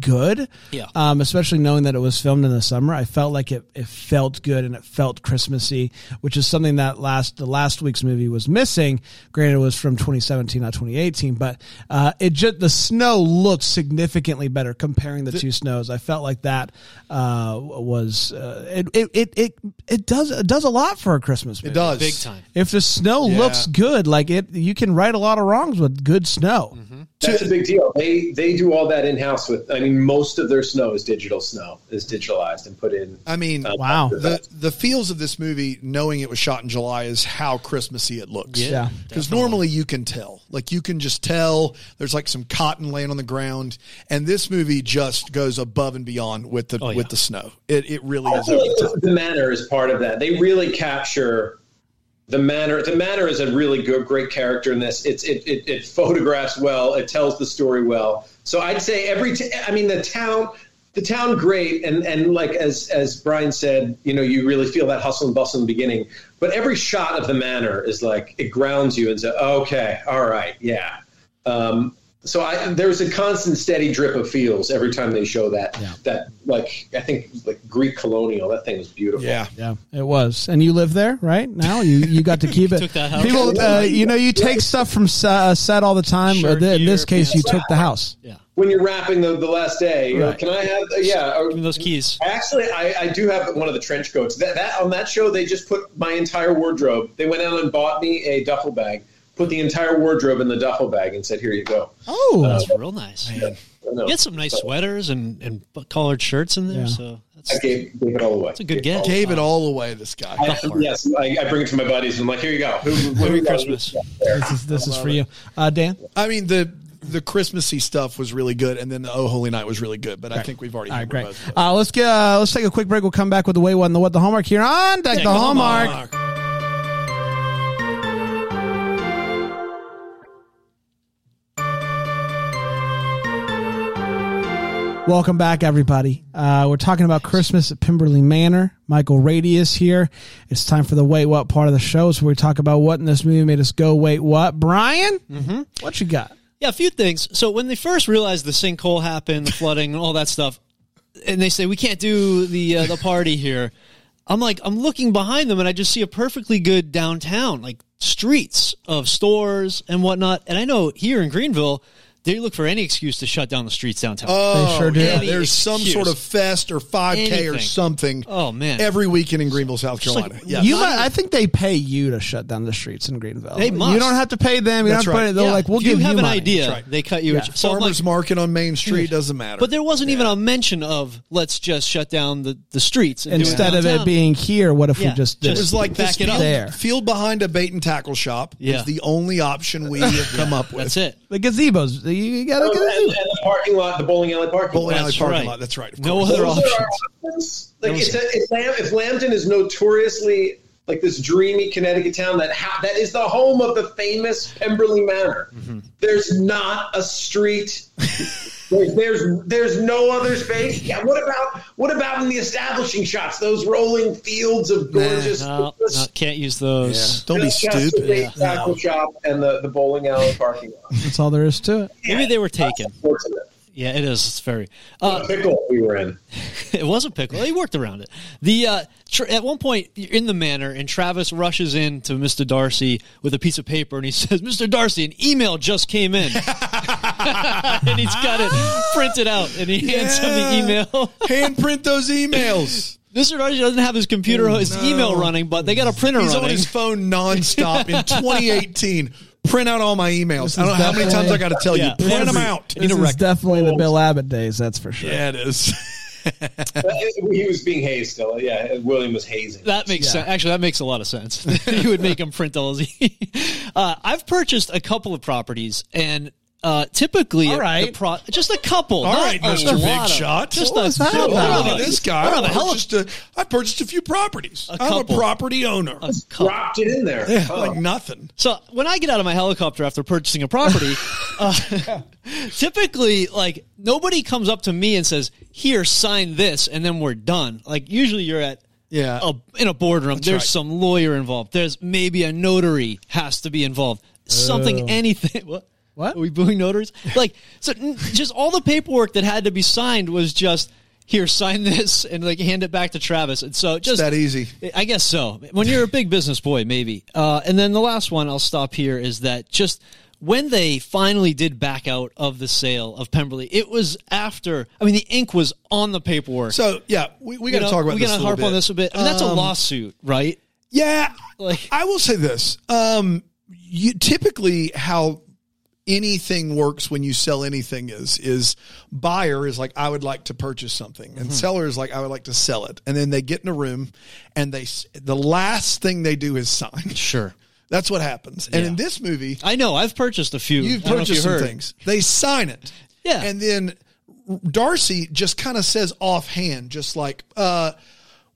good. Yeah. Um, especially knowing that it was filmed in the summer, I felt like it, it felt good and it felt Christmassy, which is something that last the last week's movie was missing. Granted, it was from 2017, not 2018, but uh, it just the snow looked significantly better comparing the, two snows. I felt like that uh, was uh, it, it it it it does it does a lot for a Christmas movie. It does. Big time. If the snow Yeah. looks good, like it, you can right a lot of wrongs with good snow. That's a big deal. They they do all that in house with. I mean, most of their snow is digital snow, is digitalized and put in. I mean, uh, Wow. the the feels of this movie, knowing it was shot in July, is how Christmassy it looks. Yeah. because normally you can tell, like you can just tell. There's like some cotton laying on the ground, and this movie just goes above and beyond with the Oh, yeah. with the snow. It it really I is feel over like the the manner is part of that. They really capture the manner the manor is a really good great character in this. It's it, it, it photographs well. It tells the story well. So i'd say every t- i mean the town the town great. And and like as as brian said you know you really feel that hustle and bustle in the beginning. But every shot of the manor is like it grounds you and says okay all right yeah. Um, so I, there's a constant steady drip of feels every time they show that that like i think like greek colonial that thing was beautiful Yeah. Yeah, it was. And you live there, right? Now you you got to keep it. Took. People, uh, you know, you take stuff from uh, set all the time. Sure, but th- in this here, case, you took the house. Yeah. when you're wrapping the, the last day you know, Right. can i have yeah or- Give me those keys. Actually, I, I do have one of the trench coats. That, that on that show, they just put my entire wardrobe. They went out and bought me a duffel bag, put the entire wardrobe in the duffel bag, and said, "Here you go." Oh, That's real nice. I know. You get some nice sweaters and, and collared shirts in there, Yeah. so that's, I gave, gave it all away. that's a good get. Gave it all away, this guy. I, yes, I, I bring it to my buddies. and I'm like, "Here you go." Who, who, Merry Christmas. this is this is for you, uh, Dan. I mean, the the Christmassy stuff was really good, and then the Oh Holy Night was really good. But I think we've already All right, covered great. both. Uh, let's get uh, let's take a quick break. We'll come back with the way what and the what the hallmark here on Deck the the Hallmark. Welcome back, everybody. Uh, we're talking about Christmas at Pemberley Manor. Michael Rady's here. It's time for the wait what part of the show. So we talk about what in this movie made us go wait what. Brian, mm-hmm. what you got? Yeah, a few things. So when they first realized the sinkhole happened, the flooding, and all that stuff, and they say we can't do the uh, the party here, I'm like, I'm looking behind them, and I just see a perfectly good downtown, like streets of stores and whatnot. And I know here in Greenville, they look for any excuse to shut down the streets downtown. Oh, sure do. yeah. Any There's some excuse. sort of fest or 5K or something. Oh, man. Every weekend in Greenville, South Carolina. like- yeah. You, might, I think they pay you to shut down the streets in Greenville. They must. You don't have to pay them. You That's don't have to right. pay. They're Yeah, like, we'll if give you have an money. idea. Right. They cut you. Yeah. a so Farmers like- market on Main Street doesn't matter. but there wasn't even a mention of let's just shut down the, the streets and do it Instead of it being here, what if Yeah, we just it did just was like back this it up. field, There. field behind a bait and tackle shop is the only option we have come up with. That's it. the gazebos? You, you gotta Oh, get and, and the parking lot, the bowling alley parking Bowling lot. alley That's parking right. lot. That's right. No other Those options. options. Like it's, a, it's Lam- if Lambton is notoriously like this dreamy Connecticut town that ha- that is the home of the famous Pemberley Manor. Mm-hmm. There's not a street. There's, there's there's no other space. Yeah. What about what about in the establishing shots? Those rolling fields of gorgeous. No, no, can't use those. Don't be Just the stupid. bait and tackle shop and the, the bowling alley parking lot. That's all there is to it. Maybe they were taken. Fortunate. Yeah, it is. It's very. Uh, Pickle we were in. it was a pickle. He worked around it. The uh, tr- at one point you're in the manor, and Travis rushes in to Mr. Darcy with a piece of paper, and he says, "Mr. Darcy, an email just came in," and he's got it printed out, and he hands him the Yeah. email. Handprint those emails. Mr. Darcy doesn't have his computer, his No. email running, but they got a printer He's on his phone nonstop in 2018. Print out all my emails. I don't know how many times I got to tell Yeah. you. Print them Every- out. This is definitely the Bill Abbott days. That's for sure. Yeah, it is. he was being hazed still. Yeah, William was hazing. That makes sense. Actually, that makes a lot of sense. you would make him print all his. uh, I've purchased a couple of properties, and uh, typically, All right. the pro- just a couple. All right, not a Mr. Big Shot. Just What a was that couple. about? I don't Look at this guy. don't I have hell purchased a, I purchased a few properties. I'm a property owner. a couple. Dropped it in there. Yeah, Oh. like nothing. So when I get out of my helicopter after purchasing a property, uh, typically, like nobody comes up to me and says, "Here, sign this," and then we're done. Like usually, you're at Yeah. a, in a boardroom. There's right. some lawyer involved. There's maybe a notary has to be involved. Something, anything. What? What? Are we booing notaries? Like, so n- just all the paperwork that had to be signed was just here, sign this, and like hand it back to Travis. And so just that easy. I guess so. When you're a big business boy, maybe. Uh, and then the last one, I'll stop here, is that just when they finally did back out of the sale of Pemberley, it was after. I mean, the ink was on the paperwork. So yeah, we, we got to talk about we a little harp on this a bit. I mean, that's a Um, lawsuit, right? Yeah, Like- I will say this. Um, you typically how anything works when you sell anything is is buyer is like I would like to purchase something, Mm-hmm. and seller is like I would like to sell it, and then they get in a room, and they the last thing they do is sign. Sure. That's what happens. And in this movie, I know. I've purchased a few. You've I don't know if purchased you some heard. things. They sign it. Yeah. And then Darcy just kind of says offhand, just like, uh,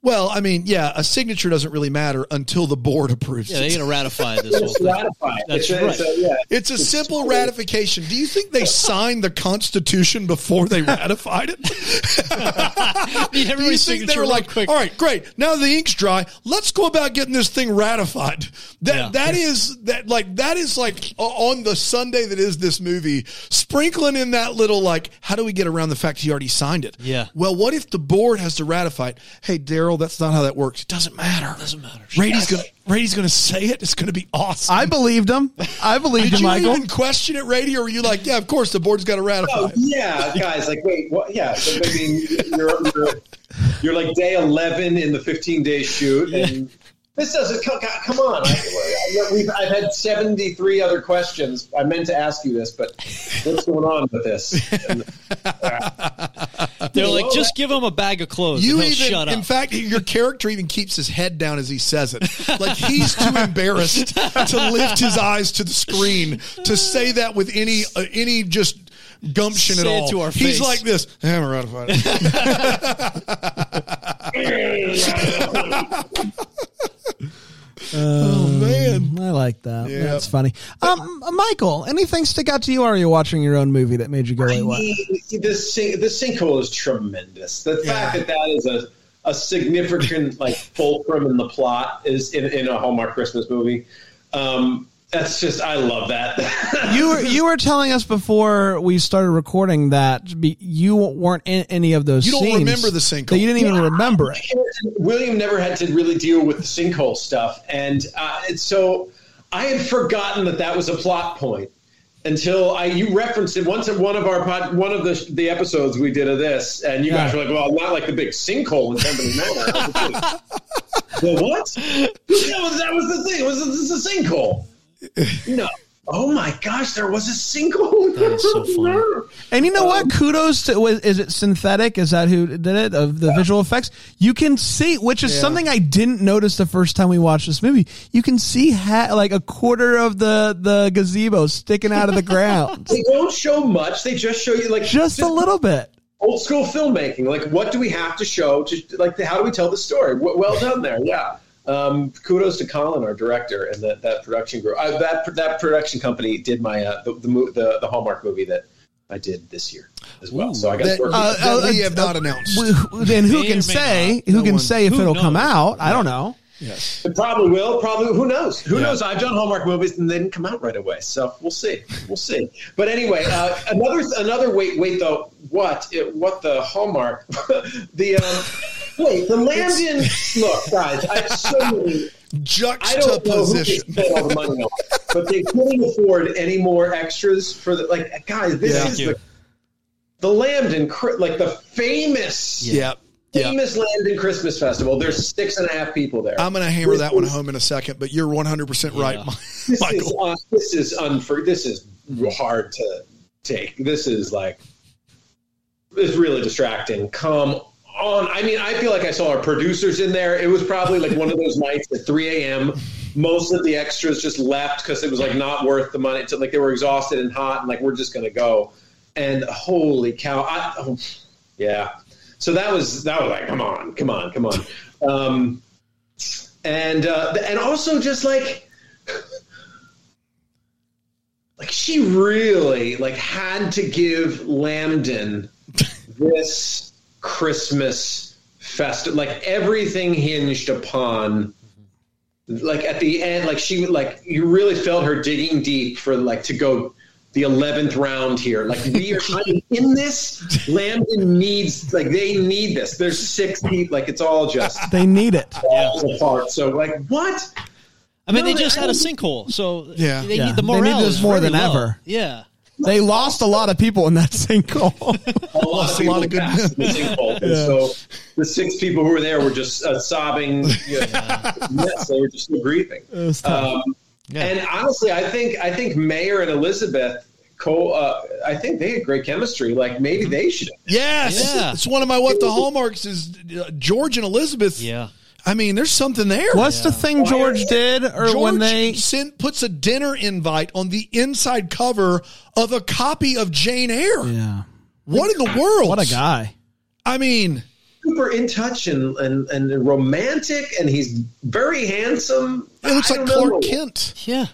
Well, I mean, yeah, a signature doesn't really matter until the board approves Yeah, it. they're going to ratify this whole It's thing. ratified. That's it's, a- it's right. a- yeah. It's a simple ratification. Do you think they signed the Constitution before they ratified it? Need Do you everybody's think they signature were like, quick. all right, great. Now the ink's dry. Let's go about getting this thing ratified. That Yeah. that is that like that is like on the Sunday that is this movie, sprinkling in that little like, how do we get around the fact he already signed it? Yeah. Well, what if the board has to ratify it? Hey, Daryl, that's not how that works. It doesn't matter. Doesn't matter. Rady's gonna Rady's gonna say it. It's gonna be awesome. I believed him. I believed him. Did him, you Michael. even question it, Rady, or were you like, yeah, of course the board's got to ratify Oh, yeah, guys. Like, wait, what? Yeah. So, I mean, you're, you're you're like day eleven in the fifteen day shoot, and this doesn't come. Come on, I, we've, I've had seventy three other questions. I meant to ask you this, but what's going on with this? And, uh, They're like, just give him a bag of clothes. You and he'll even, shut up. in fact, your character even keeps his head down as he says it. Like he's too embarrassed to lift his eyes to the screen to say that with any uh, any just gumption Say at it all. to our he's like this. I haven't ratified it. oh man. I like that. Yeah. That's funny. Um, Michael, anything stick out to you? Or are you watching your own movie that made you go, I wait, what? mean, the sink, the sinkhole is tremendous. The fact that that is a a significant like fulcrum in the plot is in, in a Hallmark Christmas movie. Um, that's just I love that. You were you were telling us before we started recording that be, you weren't in any of those. You don't scenes, remember the sinkhole. That you didn't even remember it. William never had to really deal with the sinkhole stuff, and uh, and so I had forgotten that that was a plot point until I you referenced it once in one of our pod, one of the the episodes we did of this, and you guys were like, "Well, not like the big sinkhole in Company Manor." Like, well, what? That was, that was the thing. It was this a sinkhole? No. Oh my gosh, there was a single. That is so funny. And you know Um, what? Kudos to is it synthetic? Is that who did it? Of the visual effects, you can see, which is Yeah. something I didn't notice the first time we watched this movie. You can see ha- like a quarter of the the gazebo sticking out of the ground, They don't show much. They just show you like just a little bit. old school filmmaking. Like, what do we have to show? To like, how do we tell the story? W- Well done there. Yeah. Um, kudos to Colin, our director, and that, that production group. Uh, that that production company did my uh, the, the the the Hallmark movie that I did this year as well. so I got That, to work uh, with that we uh, have not announced. Wh- Then who May can say? not. Who No can one- say if it'll come knows? out? I don't know. yes. It probably will. Probably. Who knows? Who Yeah. knows? I've done Hallmark movies and they didn't come out right away. So we'll see. We'll see. But anyway, uh, another another wait wait though. What it, what the Hallmark? the um, wait the Lambton. Look, guys, I have so many. I don't know who they Juxtaposition. spent all the money on, but they couldn't afford any more extras for the like. Guys, this Yeah. is Thank you. the the Lambton, Cri- like the famous. Yeah. Yeah. Famous Lambton Christmas Festival. There's six and a half people there. I'm going to hammer This that one is- home in a second, but you're 100% right, Yeah. Mi- this is Michael. uh, this is unfor- this is hard to take. This is like it's really distracting. Come on. I mean, I feel like I saw our producers in there. It was probably like one of those nights at 3 a.m. Most of the extras just left because it was like not worth the money. Like they were exhausted and hot, and like we're just gonna go. And holy cow! I, oh, yeah. So that was that was like, come on, come on, come on. Um, and uh, and also just like like she really like had to give Lambton this Christmas fest like everything hinged upon like at the end like she like you really felt her digging deep for like to go the 11th round here like we are I mean, in this Lambton needs like they need this there's six people like it's all just They need it. falls apart so like what I mean, No, they just I had a sinkhole, so Yeah. they Yeah. need the They morale need this is more very than low. ever. Yeah, They lost a lot of people in that sinkhole. a lot Lost of a lot people of good passed the sinkhole. And So the six people who were there were just uh, sobbing. You know, yes, they were just grieving. Um, Yeah. And honestly, I think I think Mayor and Elizabeth Cole. Uh, I think they had great chemistry. Like maybe Mm-hmm. they should. Yes. Yeah. It's one of my what the hallmarks is uh, George and Elizabeth. yeah. I mean, there's something there. What's the thing George did, or George when they? sent, puts a dinner invite on the inside cover of a copy of Jane Eyre. Yeah. What in the world? What a guy. I mean, super in touch and, and, and romantic, and he's very handsome. It looks I like Clark know. Kent. Yeah.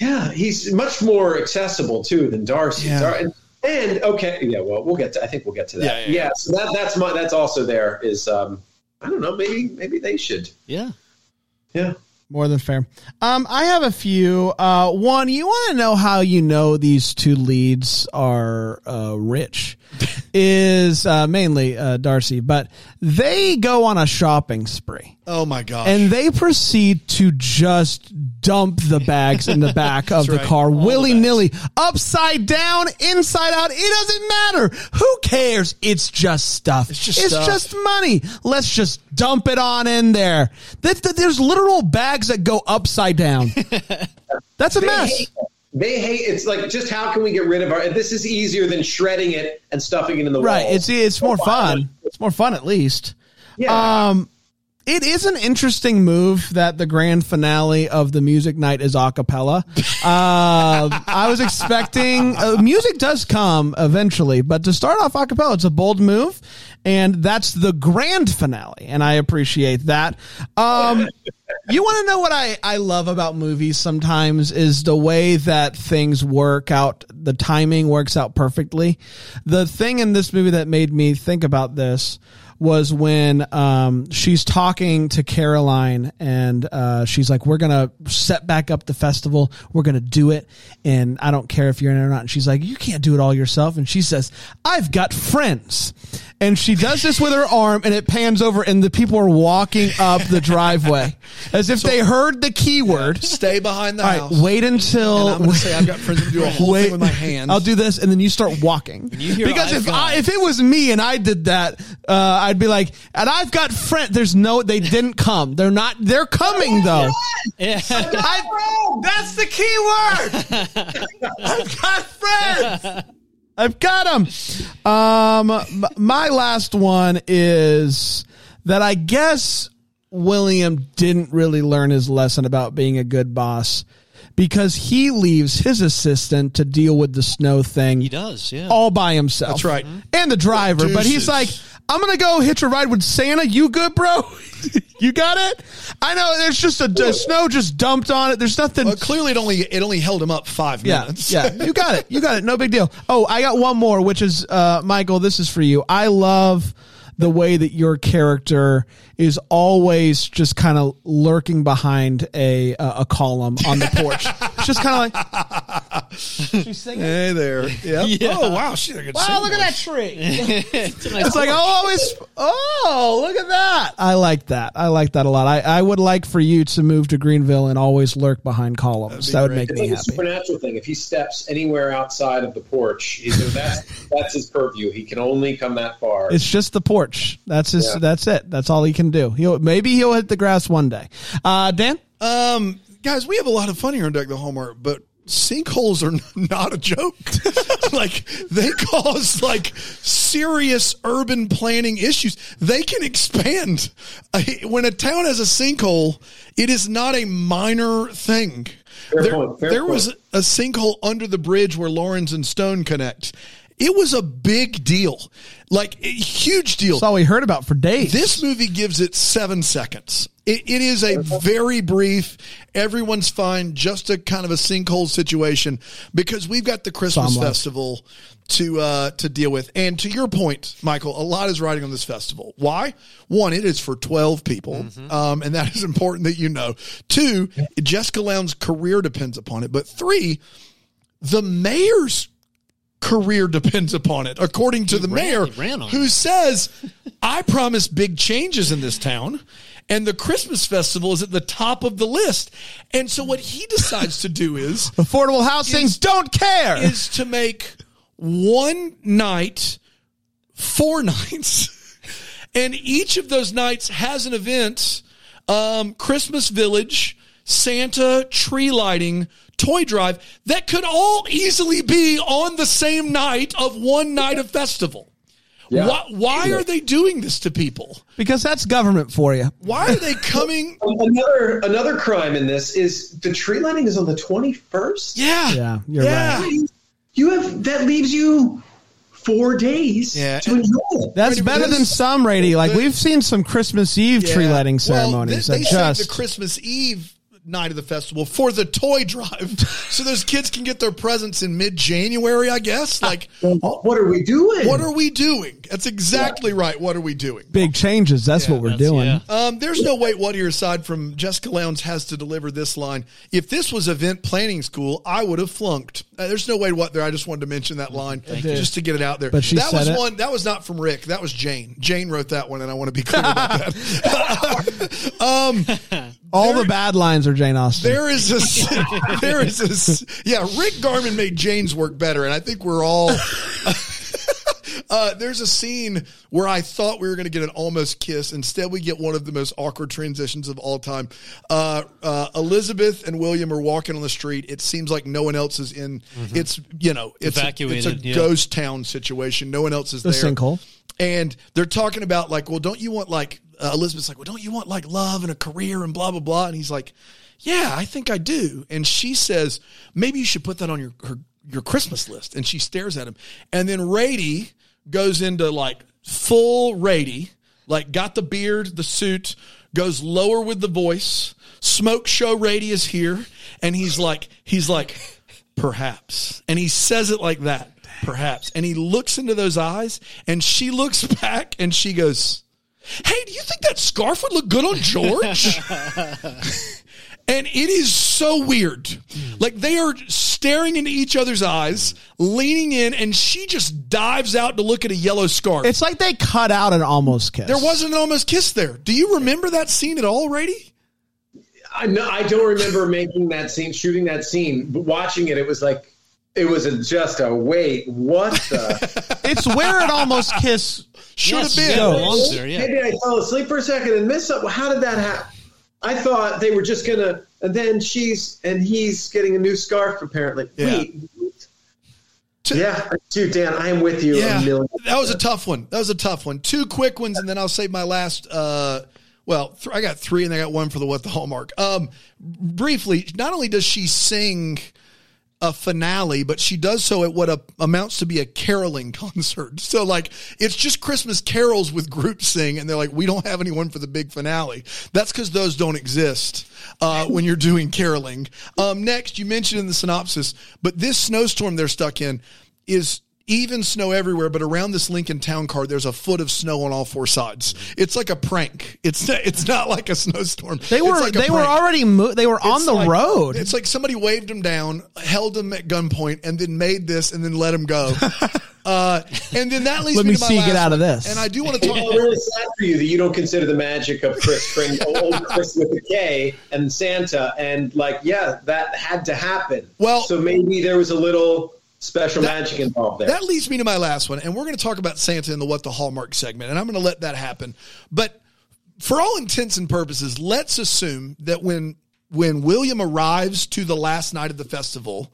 Yeah, he's much more accessible too than Darcy. Yeah. Dar- And, and okay, yeah, well, we'll get to. I think we'll get to that. Yeah, yeah, yeah. so that that's my that's also there. Is um, I don't know, maybe maybe they should. Yeah. Yeah. More than fair. Um, I have a few. Uh, one, you want to know how you know these two leads are uh, rich? is uh, mainly uh, Darcy, but they go on a shopping spree. Oh my gosh. and they proceed to just dump the bags in the back of the right. car willy nilly, upside down, inside out. It doesn't matter. Who cares? It's just stuff. It's just stuff. just money. Let's just dump it on in there. That, that- there's literal bags that go upside down. That's a They mess. hate, they hate. It's like just how can we get rid of our? This is easier than shredding it and stuffing it in the Right. walls. It's it's more fun. It's more fun at least. yeah. Um, it is an interesting move that the grand finale of the music night is a cappella. Uh, I was expecting uh, music does come eventually, but to start off a cappella, it's a bold move, and that's the grand finale, and I appreciate that. Um, you want to know what I, I love about movies sometimes is the way that things work out, the timing works out perfectly. The thing in this movie that made me think about this was when um, she's talking to Caroline and uh, she's like, We're going to set back up the festival. We're going to do it. And I don't care if you're in it or not. And she's like, You can't do it all yourself. And she says, I've got friends. And she does this with her arm and it pans over and the people are walking up the driveway as if they heard the keyword. Stay behind the All right, house. wait until And I'm going to say I've got friends do a whole thing with my hands. I'll do this, and then you start walking. you because I've if I, if it was me and I did that, uh, I'd be like, and I've got friends. There's no, they didn't come. They're not. They're coming though. Yeah. I, that's the key word. I've got friends. I've got them. Um, my last one is that I guess William didn't really learn his lesson about being a good boss because he leaves his assistant to deal with the snow thing He does. Yeah. all by himself. That's right. And the driver. But he's like, I'm going to go hitch a ride with Santa. You good, bro? you got it? I know there's just a, the snow just dumped on it. There's nothing. Well, clearly, it only it only held him up five Yeah, minutes. yeah, you got it. You got it. No big deal. Oh, I got one more, which is uh, Michael. This is for you. I love the way that your character is always just kind of lurking behind a uh, a column on the porch. It's just kind of like she's singing. Hey there. Yeah. Yeah. Oh wow, she's a good Wow, singer look at that voice. tree. it's nice It's like, oh, always, oh, look at that. I like that. I like that a lot. I, I would like for you to move to Greenville and always lurk behind columns. be That would great. make It's me like a happy. supernatural thing. If he steps anywhere outside of the porch, he's, that's that's his purview. He can only come that far. It's just the porch. That's his. Yeah. That's it. That's all he can do. He'll maybe he'll hit the grass one day. Uh, Dan, Um, guys, we have a lot of fun here on Deck the Hallmark, but sinkholes are not a joke. like they cause like serious urban planning issues. They can expand. When a town has a sinkhole, it is not a minor thing. Fair there point, there was a sinkhole under the bridge where Lawrence and Stone connect. It was a big deal, like a huge deal. that's all we heard about for days. This movie gives it seven seconds. It, it is a very brief, everyone's fine, just a kind of a sinkhole situation because we've got the Christmas Somewhat. festival to uh, to deal with. And to your point, Michael, a lot is riding on this festival. Why? One, it is for twelve people, um, and that is important that you know. Two, Jessica Lowndes' career depends upon it. But three, the mayor's career depends upon it, according to the ran- mayor, he ran who says, I promise big changes in this town. And the Christmas festival is at the top of the list. And so what he decides to do is affordable housing. Is- don't care. is to make one night four nights. And each of those nights has an event, um, Christmas Village, Santa, tree lighting, toy drive that could all easily be on the same night of one night of festival. Yeah. Why, why are they doing this to people? because that's government for you. Why are they coming? another another crime in this is the tree lighting is on the twenty first. Yeah. Yeah, you're yeah. right. You have that leaves you four days Yeah, to enjoy it. That's Right, better than some, Rady. Like we've seen some Christmas Eve tree Yeah. lighting Well, ceremonies they, they just the Christmas Eve night of the festival for the toy drive, so those kids can get their presents in mid January. I guess. Like, What are we doing? what are we doing? That's exactly right. What are we doing? big changes. That's what we're That's- doing. yeah. Um, there's no wait what here aside from Jessica Lowndes has to deliver this line. If this was event planning school, I would have flunked. Uh, there's no way what there. I just wanted to mention that line just to get it out there. But she that said was it. one. That was not from Rick. That was Jane. Jane wrote that one, and I want to be clear about that. um, All the bad lines are Jane Austen. there is a there is a yeah. Rick Garman made Jane's work better, and I think we're all. Uh, there's a scene where I thought we were going to get an almost kiss. Instead, we get one of the most awkward transitions of all time. Uh, uh, Elizabeth and William are walking on the street. It seems like no one else is in. It's you know it's a, it's a yeah. ghost town situation. No one else is The there. sinkhole. And they're talking about like, well, don't you want like uh, Elizabeth's like, well, don't you want like love and a career and blah blah blah? And he's like, yeah, I think I do. And she says, maybe you should put that on your her, your Christmas list. And she stares at him. And then Rady goes into like full Rady, like got the beard, the suit, goes lower with the voice. Smoke show Rady is here, and he's like, he's like, perhaps, and he says it like that, perhaps, and he looks into those eyes, and she looks back, and she goes, "Hey, do you think that scarf would look good on George?" And it is so weird. Like they are staring into each other's eyes, leaning in, and she just dives out to look at a yellow scarf. It's like they cut out an almost kiss. there wasn't an almost kiss there. Do you remember that scene at all, Rady? I no, I don't remember making that scene, shooting that scene, but watching it, it was like it was a, just a wait. What the? It's where it almost kiss. Should Yes, have been. yeah, it there, yeah. Maybe I fell asleep for a second and missed something. How did that happen? I thought they were just gonna, and then she's and he's getting a new scarf apparently. Yeah. Wait, yeah, dude, Dan, I am with you Yeah, a million. that was a tough one. That was a tough one. Two quick ones, and then I'll save my last. Uh, well, th- I got three, and I got one for the what the hallmark. Um, briefly, not only does she sing a finale, but she does so at what a, amounts to be a caroling concert. So, like, it's just Christmas carols with groups sing, and they're like, we don't have anyone for the big finale. That's because those don't exist uh, when you're doing caroling. Um, next, you mentioned in the synopsis, but this snowstorm they're stuck in is even snow everywhere, but around this Lincoln Town car, there's a foot of snow on all four sides. It's like a prank. It's not, it's not like a snowstorm. They were like a they were already mo- they were on the like- road. It's like somebody waved him down, held him at gunpoint, and then made this, and then let him go. uh, and then that leads Let me, me to my see you last get out of one. this. And I do want to It's talk. really sad for you that you don't consider the magic of Kris Kringle old Kris with the K and Santa and like yeah that had to happen. Well- so maybe there was a little special magic involved there. That leads me to my last one, and we're going to talk about Santa in the What the Hallmark segment, and I'm going to let that happen. But for all intents and purposes, let's assume that when when William arrives to the last night of the festival,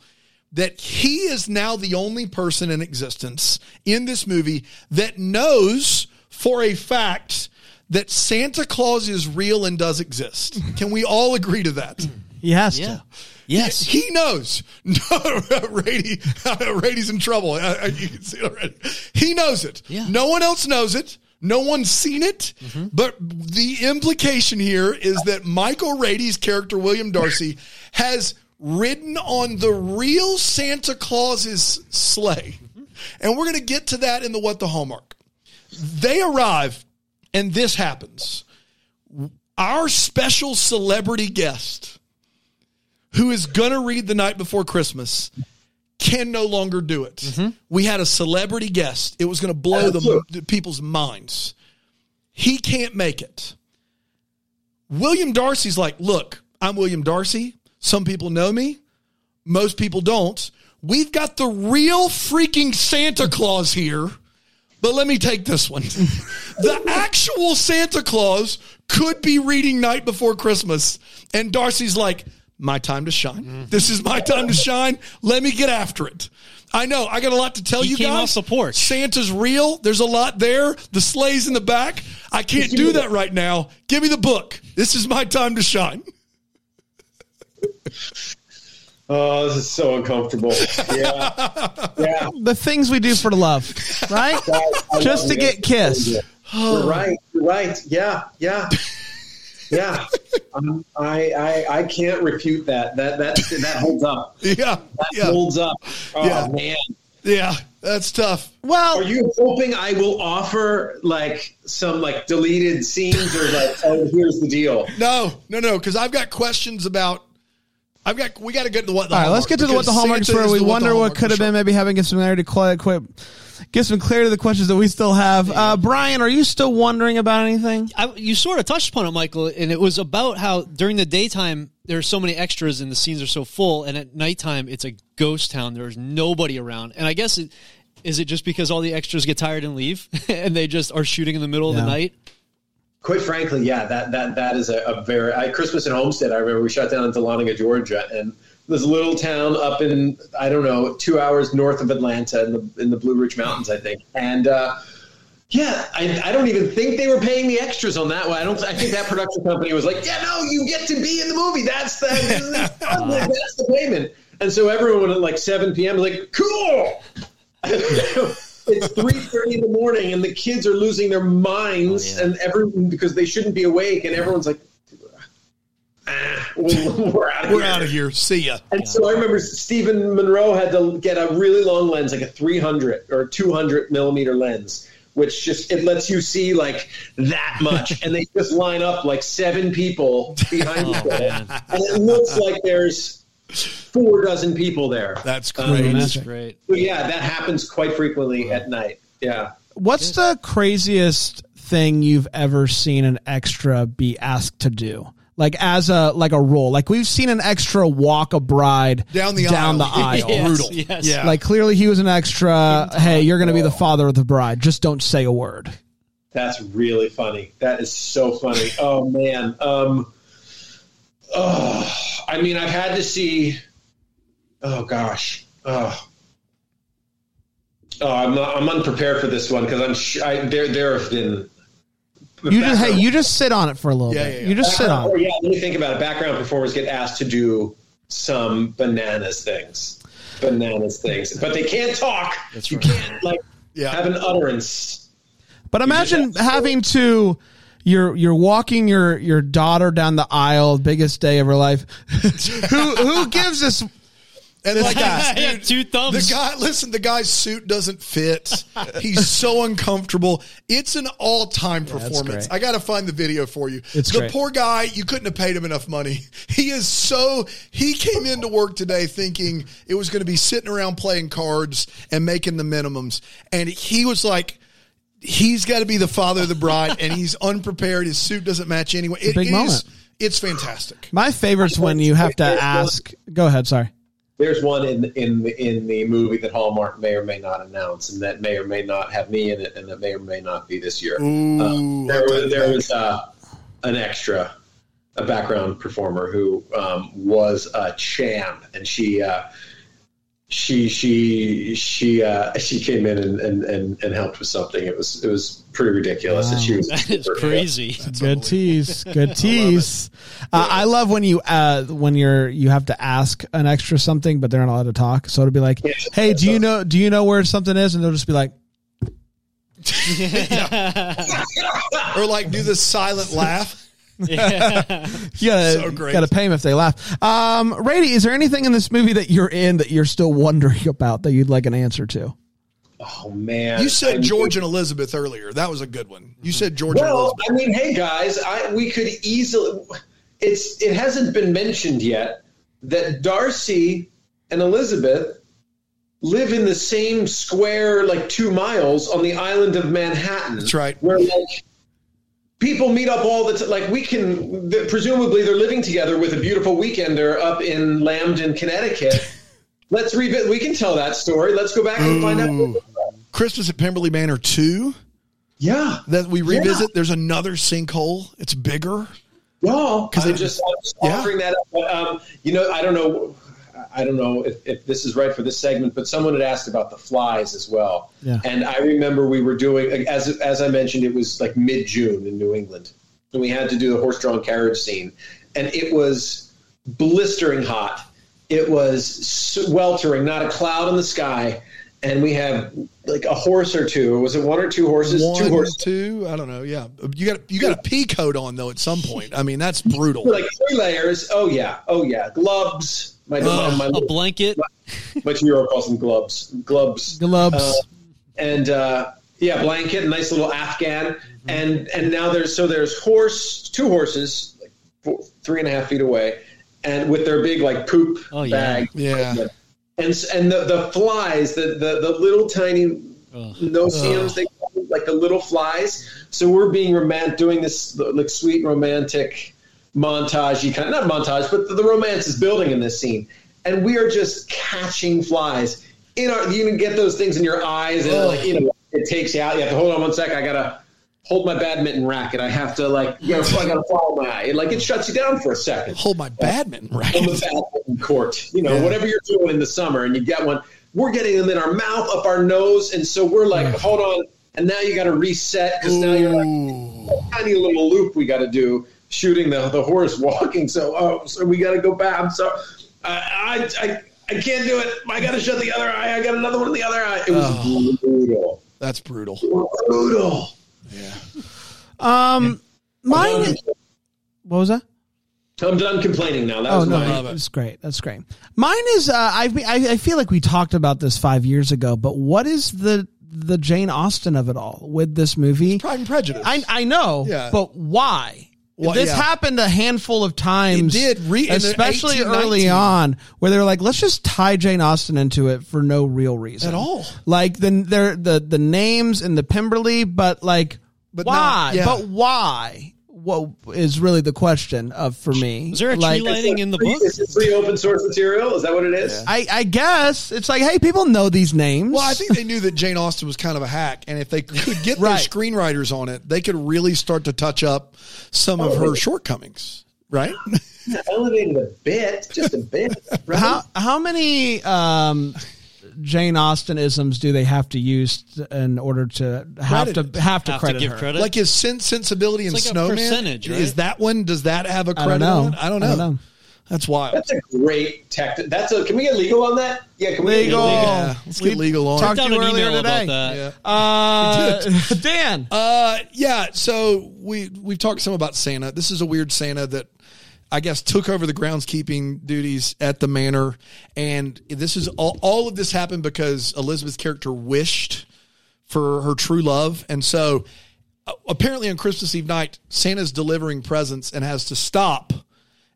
that he is now the only person in existence in this movie that knows for a fact that Santa Claus is real and does exist. Can we all agree to that? he has Yeah. to. Yes. He knows. No, Rady, Rady's in trouble. I, I, you can see it already. He knows it. Yeah. No one else knows it. No one's seen it. Mm-hmm. But the implication here is that Michael Rady's character, William Darcy, has ridden on the real Santa Claus's sleigh. Mm-hmm. And we're going to get to that in the What the Hallmark. They arrive, and this happens. Our special celebrity guest who is going to read the night before Christmas can no longer do it. Mm-hmm. We had a celebrity guest. It was going to blow the, the people's minds. He can't make it. William Darcy's like, look, I'm William Darcy. Some people know me. Most people don't. We've got the real freaking Santa Claus here. But let me take this one. the actual Santa Claus could be reading Night Before Christmas. And Darcy's like, my time to shine. This is my time to shine. Let me get after it. I know. I got a lot to tell He you came guys. off the. Santa's real. There's a lot there. The sleigh's in the back. I can't do that right now. Give me the book. This is my time to shine. Oh, this is so uncomfortable. Yeah, yeah. The things we do for love, right? Just to get kissed. You're right. You're right. Yeah, yeah, yeah. Um, I, I I can't refute that. That that that holds up. Yeah, That yeah, holds up. Oh Yeah. man. yeah. That's tough. Well, Are you hoping I will offer like some like deleted scenes or like oh here's the deal? No, no, no. Because I've got questions about. I've got. We got to get to what. The All right, let's get to the, what the hallmarks were. We wonder what could have been. Maybe having get some clarity, cl- quick, get some clarity to the questions that we still have. Uh, Brian, are you still wondering about anything? I, you sort of touched upon it, Michael, and it was about how during the daytime there's so many extras and the scenes are so full, and at nighttime it's a ghost town. There's nobody around, and I guess it is it just because all the extras get tired and leave, and they just are shooting in the middle of the night. Quite frankly, yeah, that that that is a, a very I, Christmas in Homestead. I remember we shot down in Dahlonega, Georgia, and this little town up in I don't know two hours north of Atlanta in the in the Blue Ridge Mountains, I think, and. uh yeah, I, I don't even think they were paying the extras on that one. I don't. I think that production company was like, "Yeah, no, you get to be in the movie. That's the that's the payment." And so everyone at like seven p.m. is like, "Cool." it's three thirty in the morning, and the kids are losing their minds, Oh, yeah. and everyone because they shouldn't be awake, and everyone's like, ah, "We're out of We're here." out of here. See ya. And so I remember Steven Monroe had to get a really long lens, like a 300 or 200 millimeter lens, which just it lets you see like that much, and they just line up like seven people behind each Oh, other, and it looks like there's four dozen people there. That's Um, great. That's great. so yeah, that happens quite frequently at night. Yeah. What's the craziest thing you've ever seen an extra be asked to do? Like as a like a role, like we've seen an extra walk a bride Down the down aisle. the aisle. Yes, Brutal. yes. Yeah. Like clearly he was an extra. Hey, you're going to be the father of the bride. Just don't say a word. That's really funny. That is so funny. Oh man. Um oh, I mean I've had to see oh gosh. Oh. Oh, I'm not, I'm unprepared for this one because I'm sh- I, there there have been You just hey, you just sit on it for a little Yeah, bit. yeah, yeah. You just sit on Oh it. yeah, let me think about it. Background performers get asked to do some bananas things. Bananas things. But they can't talk. That's you can't like Yeah. have an utterance. But imagine having to you're you're walking your your daughter down the aisle, biggest day of her life. who who gives us And like guy. Dude, two thumbs. The guy, listen, the guy's suit doesn't fit. He's so uncomfortable. It's an all-time performance. great. I got to find the video for you. It's the great. poor guy. You couldn't have paid him enough money. He is so. He came into work today thinking it was going to be sitting around playing cards and making the minimums, and he was like. He's got to be the father of the bride, and he's unprepared. His suit doesn't match anyway. It big is- moment. It's fantastic. my favorites when you have to ask go ahead, sorry. There's one in in the, in the movie that Hallmark may or may not announce, and that may or may not have me in it, and that may or may not be this year. Ooh, Uh, there was there was uh, an extra, a background performer who um, was a champ, and she uh, she she she uh, she came in and, and, and, and helped with something. It was it was pretty ridiculous, and she was That is super- crazy. Good tease. Good tease. Uh, I love when you uh, when you're you have to ask an extra something, but they're not allowed to talk. So it'll be like, Yeah. "Hey, do you know do you know where something is?" And they'll just be like, or like do the silent laugh. "You gotta So great. gotta pay them if they laugh." Um, Rady, is there anything in this movie that you're in that you're still wondering about that you'd like an answer to? Oh man, You said I mean- George and Elizabeth earlier. That was a good one. You said George and Well, I mean, hey guys, I, we could easily. It's it hasn't been mentioned yet that Darcy and Elizabeth live in the same square, like two miles on the island of Manhattan. That's right. Where like people meet up all the time. Like we can, th- presumably they're living together with a beautiful weekender up in Lambton, Connecticut. Let's revisit. We can tell that story. Let's go back and find out. Christmas at Pemberley Manor 2 Yeah. that we revisit. There's another sinkhole. It's bigger. No, because I it- just I'm just yeah. offering that up. But, um, you know, I don't know. I don't know if, if this is right for this segment, but someone had asked about the flies as well. Yeah. And I remember we were doing, as as I mentioned, it was like mid June in New England, and we had to do the horse-drawn carriage scene, and it was blistering hot. it was sweltering, not a cloud in the sky, and we have like a horse or two. Was it one or two horses? One, two horses. two, I don't know. Yeah, you got you got a pea coat on though. At some point, I mean that's brutal. Like three layers. Oh yeah. Oh yeah. Gloves. My my, my, A blanket. my two-year-old calls them gloves. Gloves. Gloves. Uh, and uh, yeah, blanket, nice little Afghan, and and now there's so there's horse, two horses, like four, three and a half feet away, and with their big like poop Oh, yeah. bag, Yeah. and and the, the flies, the, the the little tiny Ugh. no-see-ums, they call them, like the little flies. So we're being romantic, doing this like sweet romantic montage you kind of not montage, but the, the romance is building in this scene, and we are just catching flies. In our, you can get those things in your eyes, and like you know, it takes you out. You have to hold on one sec. I gotta hold my badminton racket. I have to like, you know, I gotta follow my eye. Like it shuts you down for a second Hold my badminton on racket. the badminton court. You know, Yeah. whatever you're doing in the summer, and you get one. We're getting them in our mouth, up our nose, and so we're like, mm. hold on. And now you got to reset because now you're like tiny little loop we got to do shooting the the horse walking. So oh, so we got to go back. I'm sorry. I, I I I can't do it. I got to shut the other eye. I got another one in the other eye. It was Oh. brutal. That's brutal. Brutal. Yeah. Um, mine. What was that? I'm done complaining now. That Oh was no, my. that's great. That's great. Mine is. Uh, I, I I feel like we talked about this five years ago, but what is the the Jane Austen of it all with this movie? Pride and Prejudice. I I know, Yeah. but why? Well, this yeah. happened a handful of times. It did, re- especially 18, early 19. on, where they were like, "Let's just tie Jane Austen into it for no real reason At all. Like the the the the names in the Pemberley, but like But why? not- yeah. But why? What is really the question of for me? Is there a like, lighting in the Free- book? Is it free open source material? Is that what it is? I, I guess it's like, hey, people know these names. Well, I think they knew that Jane Austen was kind of a hack, and if they could get Right. their screenwriters on it, they could really start to touch up some of her shortcomings. Right? Elevated a bit, just a bit. Right? how how many um, Jane Austen isms do they have to use in order to have Credit. to have to Have to credit give her? credit? like is sense, sensibility, and like snowman. percentage, right? Is that one? Does that have a credit? don't know. On it? I don't know. I don't know. That's wild. That's a great tech. That's a. Can we get legal on that? Yeah, can we Legal. get legal? Yeah, let's get We legal on. talked to you earlier today. that. Yeah. Uh, Dan, Uh, yeah. So we we've talked some about Santa. This is a weird Santa that I guess took over the groundskeeping duties at the manor, and this is all. All of this happened because Elizabeth's character wished for her true love, and so uh, apparently on Christmas Eve night, Santa's delivering presents and has to stop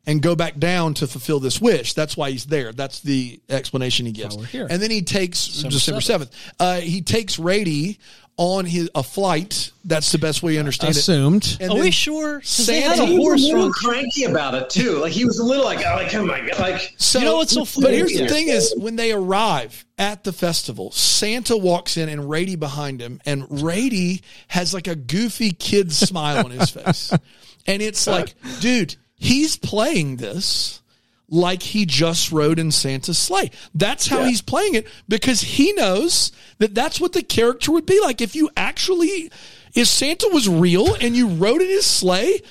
and go back down to fulfill this wish. That's why he's there. That's the explanation he gives. And then he takes December seventh. Uh, he takes Rady on his a flight. That's the best way to understand it. assumed. And Are then we sure? they Santa- had a He was horse a little cranky about it too. Like he was a little like, oh, like oh my god, like So, You know what's so funny? But here's the thing: is when they arrive at the festival, Santa walks in and Rady behind him, and Rady has like a goofy kid smile on his face, and it's like, dude, he's playing this like he just rode in Santa's sleigh. That's how he's playing it because he knows that that's what the character would be like if you actually, if Santa was real and you rode in his sleigh.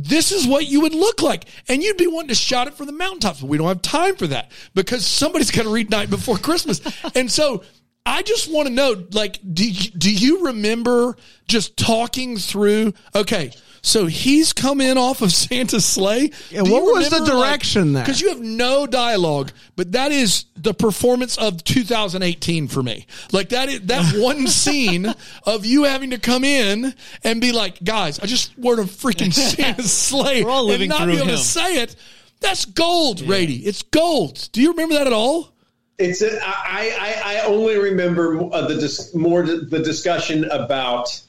This is what you would look like. And you'd be wanting to shout it from the mountaintops, but we don't have time for that because somebody's got to read Night Before Christmas. and so I just want to know, like, do you, do you remember just talking through? Okay, so he's come in off of Santa's sleigh. Yeah, what was the direction there? Because you have no dialogue, but that is the performance of 2018 for me. Like that is that one scene of you having to come in and be like, guys, I just wore a freaking Santa's sleigh We're all living and not through be able him. to say it. That's gold, Rady. It's gold. Do you remember that at all? it's. A, I, I I only remember uh, the dis, more the discussion about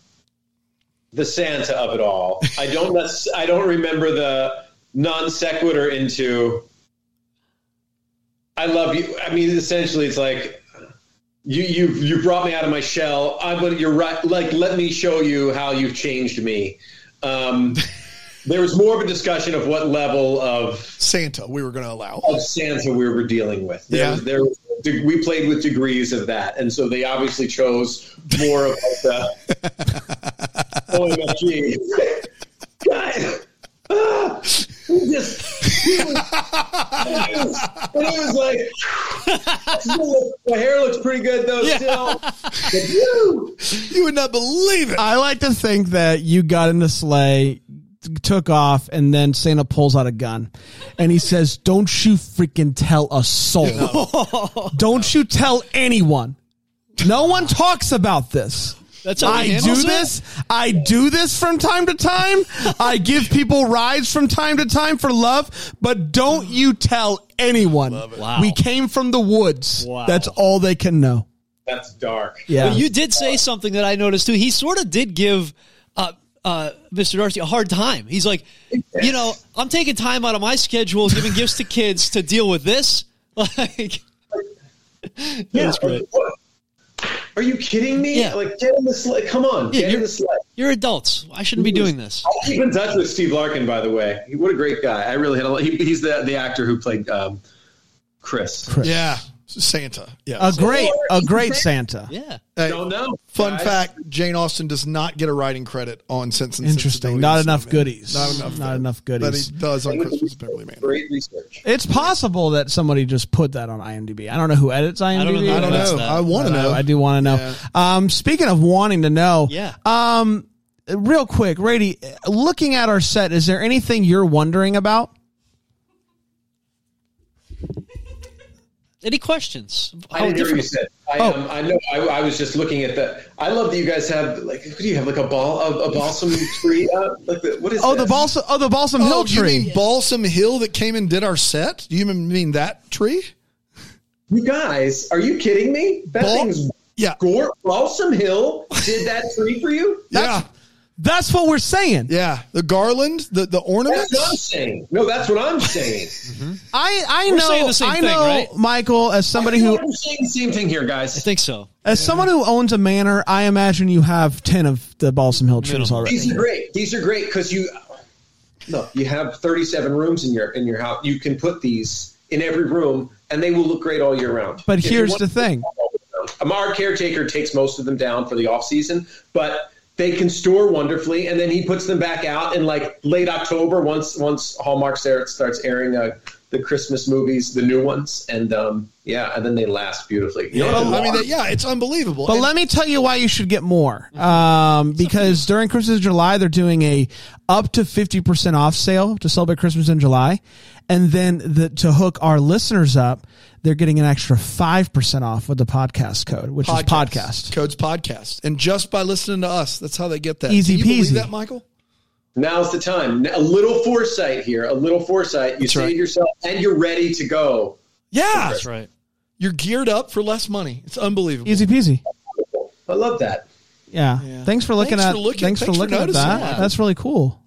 the Santa of it all. I don't. I don't remember the non sequitur into. I love you. I mean, essentially, it's like you you you brought me out of my shell. I but you're right. Like, let me show you how you've changed me. Um, there was more of a discussion of what level of Santa, we were going to allow. of Santa we were dealing with. There, Yeah. there, we played with degrees of that, and so they obviously chose more of like the OMFG. God, ah, we just and he was, and he was like, "My hair looks pretty good though." Still, But, "Woo." You would not believe it. I like to think that you got in the sleigh, took off, and then Santa pulls out a gun, and he says, "Don't you freaking tell a soul. Don't you tell anyone. No one talks about this." That's how I do it? this. I do this from time to time. I give people rides from time to time for love, but don't you tell anyone. Wow. We came from the woods. Wow. That's all they can know. That's dark. Yeah. But you did say something that I noticed too. He sort of did give uh, uh, Mr. Darcy a hard time. He's like, you know, I'm taking time out of my schedule, giving gifts to kids to deal with this. Like, Yeah. That's great. What? Are you kidding me? Yeah. Like, get in the sled. Come on, Yeah, get in you're- the sled. you're adults. I shouldn't be doing this. I'll keep in touch with Steve Larkin, by the way. What a great guy. I really had a lot. He, he's the, the actor who played um, Kris. Yeah, Santa. Yeah. A great, a great Santa. Yeah. Hey, Don't know. Fun guys. fact: Jane Austen does not get a writing credit on Sense and Interesting. Not enough Snowman. goodies. Not enough. Not enough But goodies. he does on Christmas Pemberley Man. Great research. It's possible that somebody just put that on IMDb. I don't know who edits IMDb. don't know I don't know. I want to know. I do want to know. Um, speaking of wanting to know, Yeah. Um, real quick, Rady, looking at our set, is there anything you're wondering about? Any questions? I didn't hear what you said. I, Oh. um, I know. I, I was just looking at the. I love that you guys have like. What do you have? Like a ball, a, a balsam tree? Uh, like the, what is? Oh, the balsam, oh, the balsam hill Oh, you mean Balsam Hill that came and did our set? Do you mean that tree? You guys, are you kidding me? That Bal- thing's Yeah. Gore Balsam Hill did that tree for you? yeah. That's what we're saying. Yeah. The garland, the, the That's what I'm saying. No, that's what I'm saying. I, I We're know, saying the same I thing, know, right? Michael, as somebody who, I'm saying the same thing here, guys. I think so. as someone who owns a manor, I imagine you have ten of the balsam hill trees Minimum. already. These are great. These are great because you look. You have 37 rooms in your in your house. You can put these in every room, and they will look great all year round. But If here's the thing. Um, our caretaker takes most of them down for the off season, but they can store wonderfully, and then he puts them back out in like late October once once Hallmark starts starts airing uh, the Christmas movies, the new ones, and um, yeah, and then they last beautifully. You Yeah, the I mean, lawn- yeah, it's unbelievable. But And- let me tell you why you should get more. Um, because during Christmas in July, they're doing a up to 50% off sale to celebrate Christmas in July. And then the, to hook our listeners up, they're getting an extra 5% off with the podcast code, which is podcast. Codes podcast. And just by listening to us, that's how they get that. Easy Do you believe peasy. that, Michael? Now's the time. A little foresight here. A little foresight. You That's say right. to yourself, and you're ready to go. Yeah. That's right. You're geared up for less money. It's unbelievable. Easy peasy. I love that. Yeah. Yeah. Thanks for looking Thanks at, for looking- thanks, thanks for for looking at that. that. That's really cool.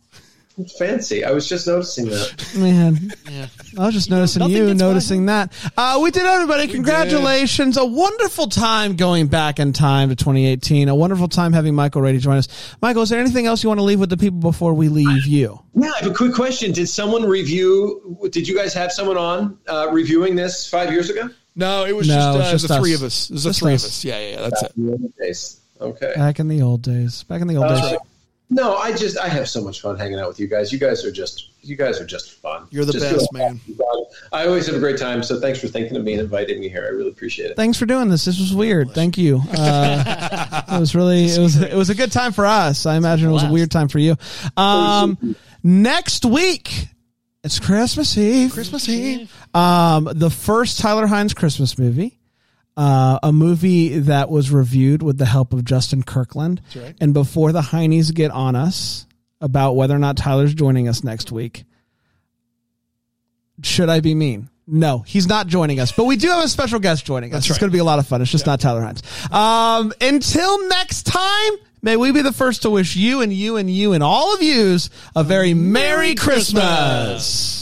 It's fancy. I was just noticing that. Man, Yeah. I was just noticing nothing you, gets by noticing that. Uh, we did, everybody. Congratulations. A wonderful time going back in time to 2018. A wonderful time having Michael Rady join us. Michael, is there anything else you want to leave with the people before we leave you? Yeah, I have a quick question. Did someone review? Did you guys have someone on uh, reviewing this five years ago? No, it was No, just, uh, it's just the three of us. It was the Just three us. of us. Yeah, yeah, yeah. That's it. The old Days. Okay. Back in the old days. Back in the old Uh, days. No, I just I have so much fun hanging out with you guys. You guys are just you guys are just fun. You're the Just best, man. fun. I always have a great time. So thanks for thinking of me and inviting me here. I really appreciate it. Thanks for doing this. This was weird. Thank you. Uh, it was really it was it was a good time for us. I imagine it was a weird time for you. Um, next week it's Christmas Eve. Christmas Eve. Um, the first Tyler Hynes Christmas movie, uh, a movie that was reviewed with the help of Justin Kirkland. right. And before the Heinies get on us about whether or not Tyler's joining us next week, should I be mean? No, he's not joining us, but we do have a special guest joining us. That's It's right. going to be a lot of fun. It's just not Tyler Hynes. Um, until next time, may we be the first to wish you and you and you and all of yous a very Merry Christmas.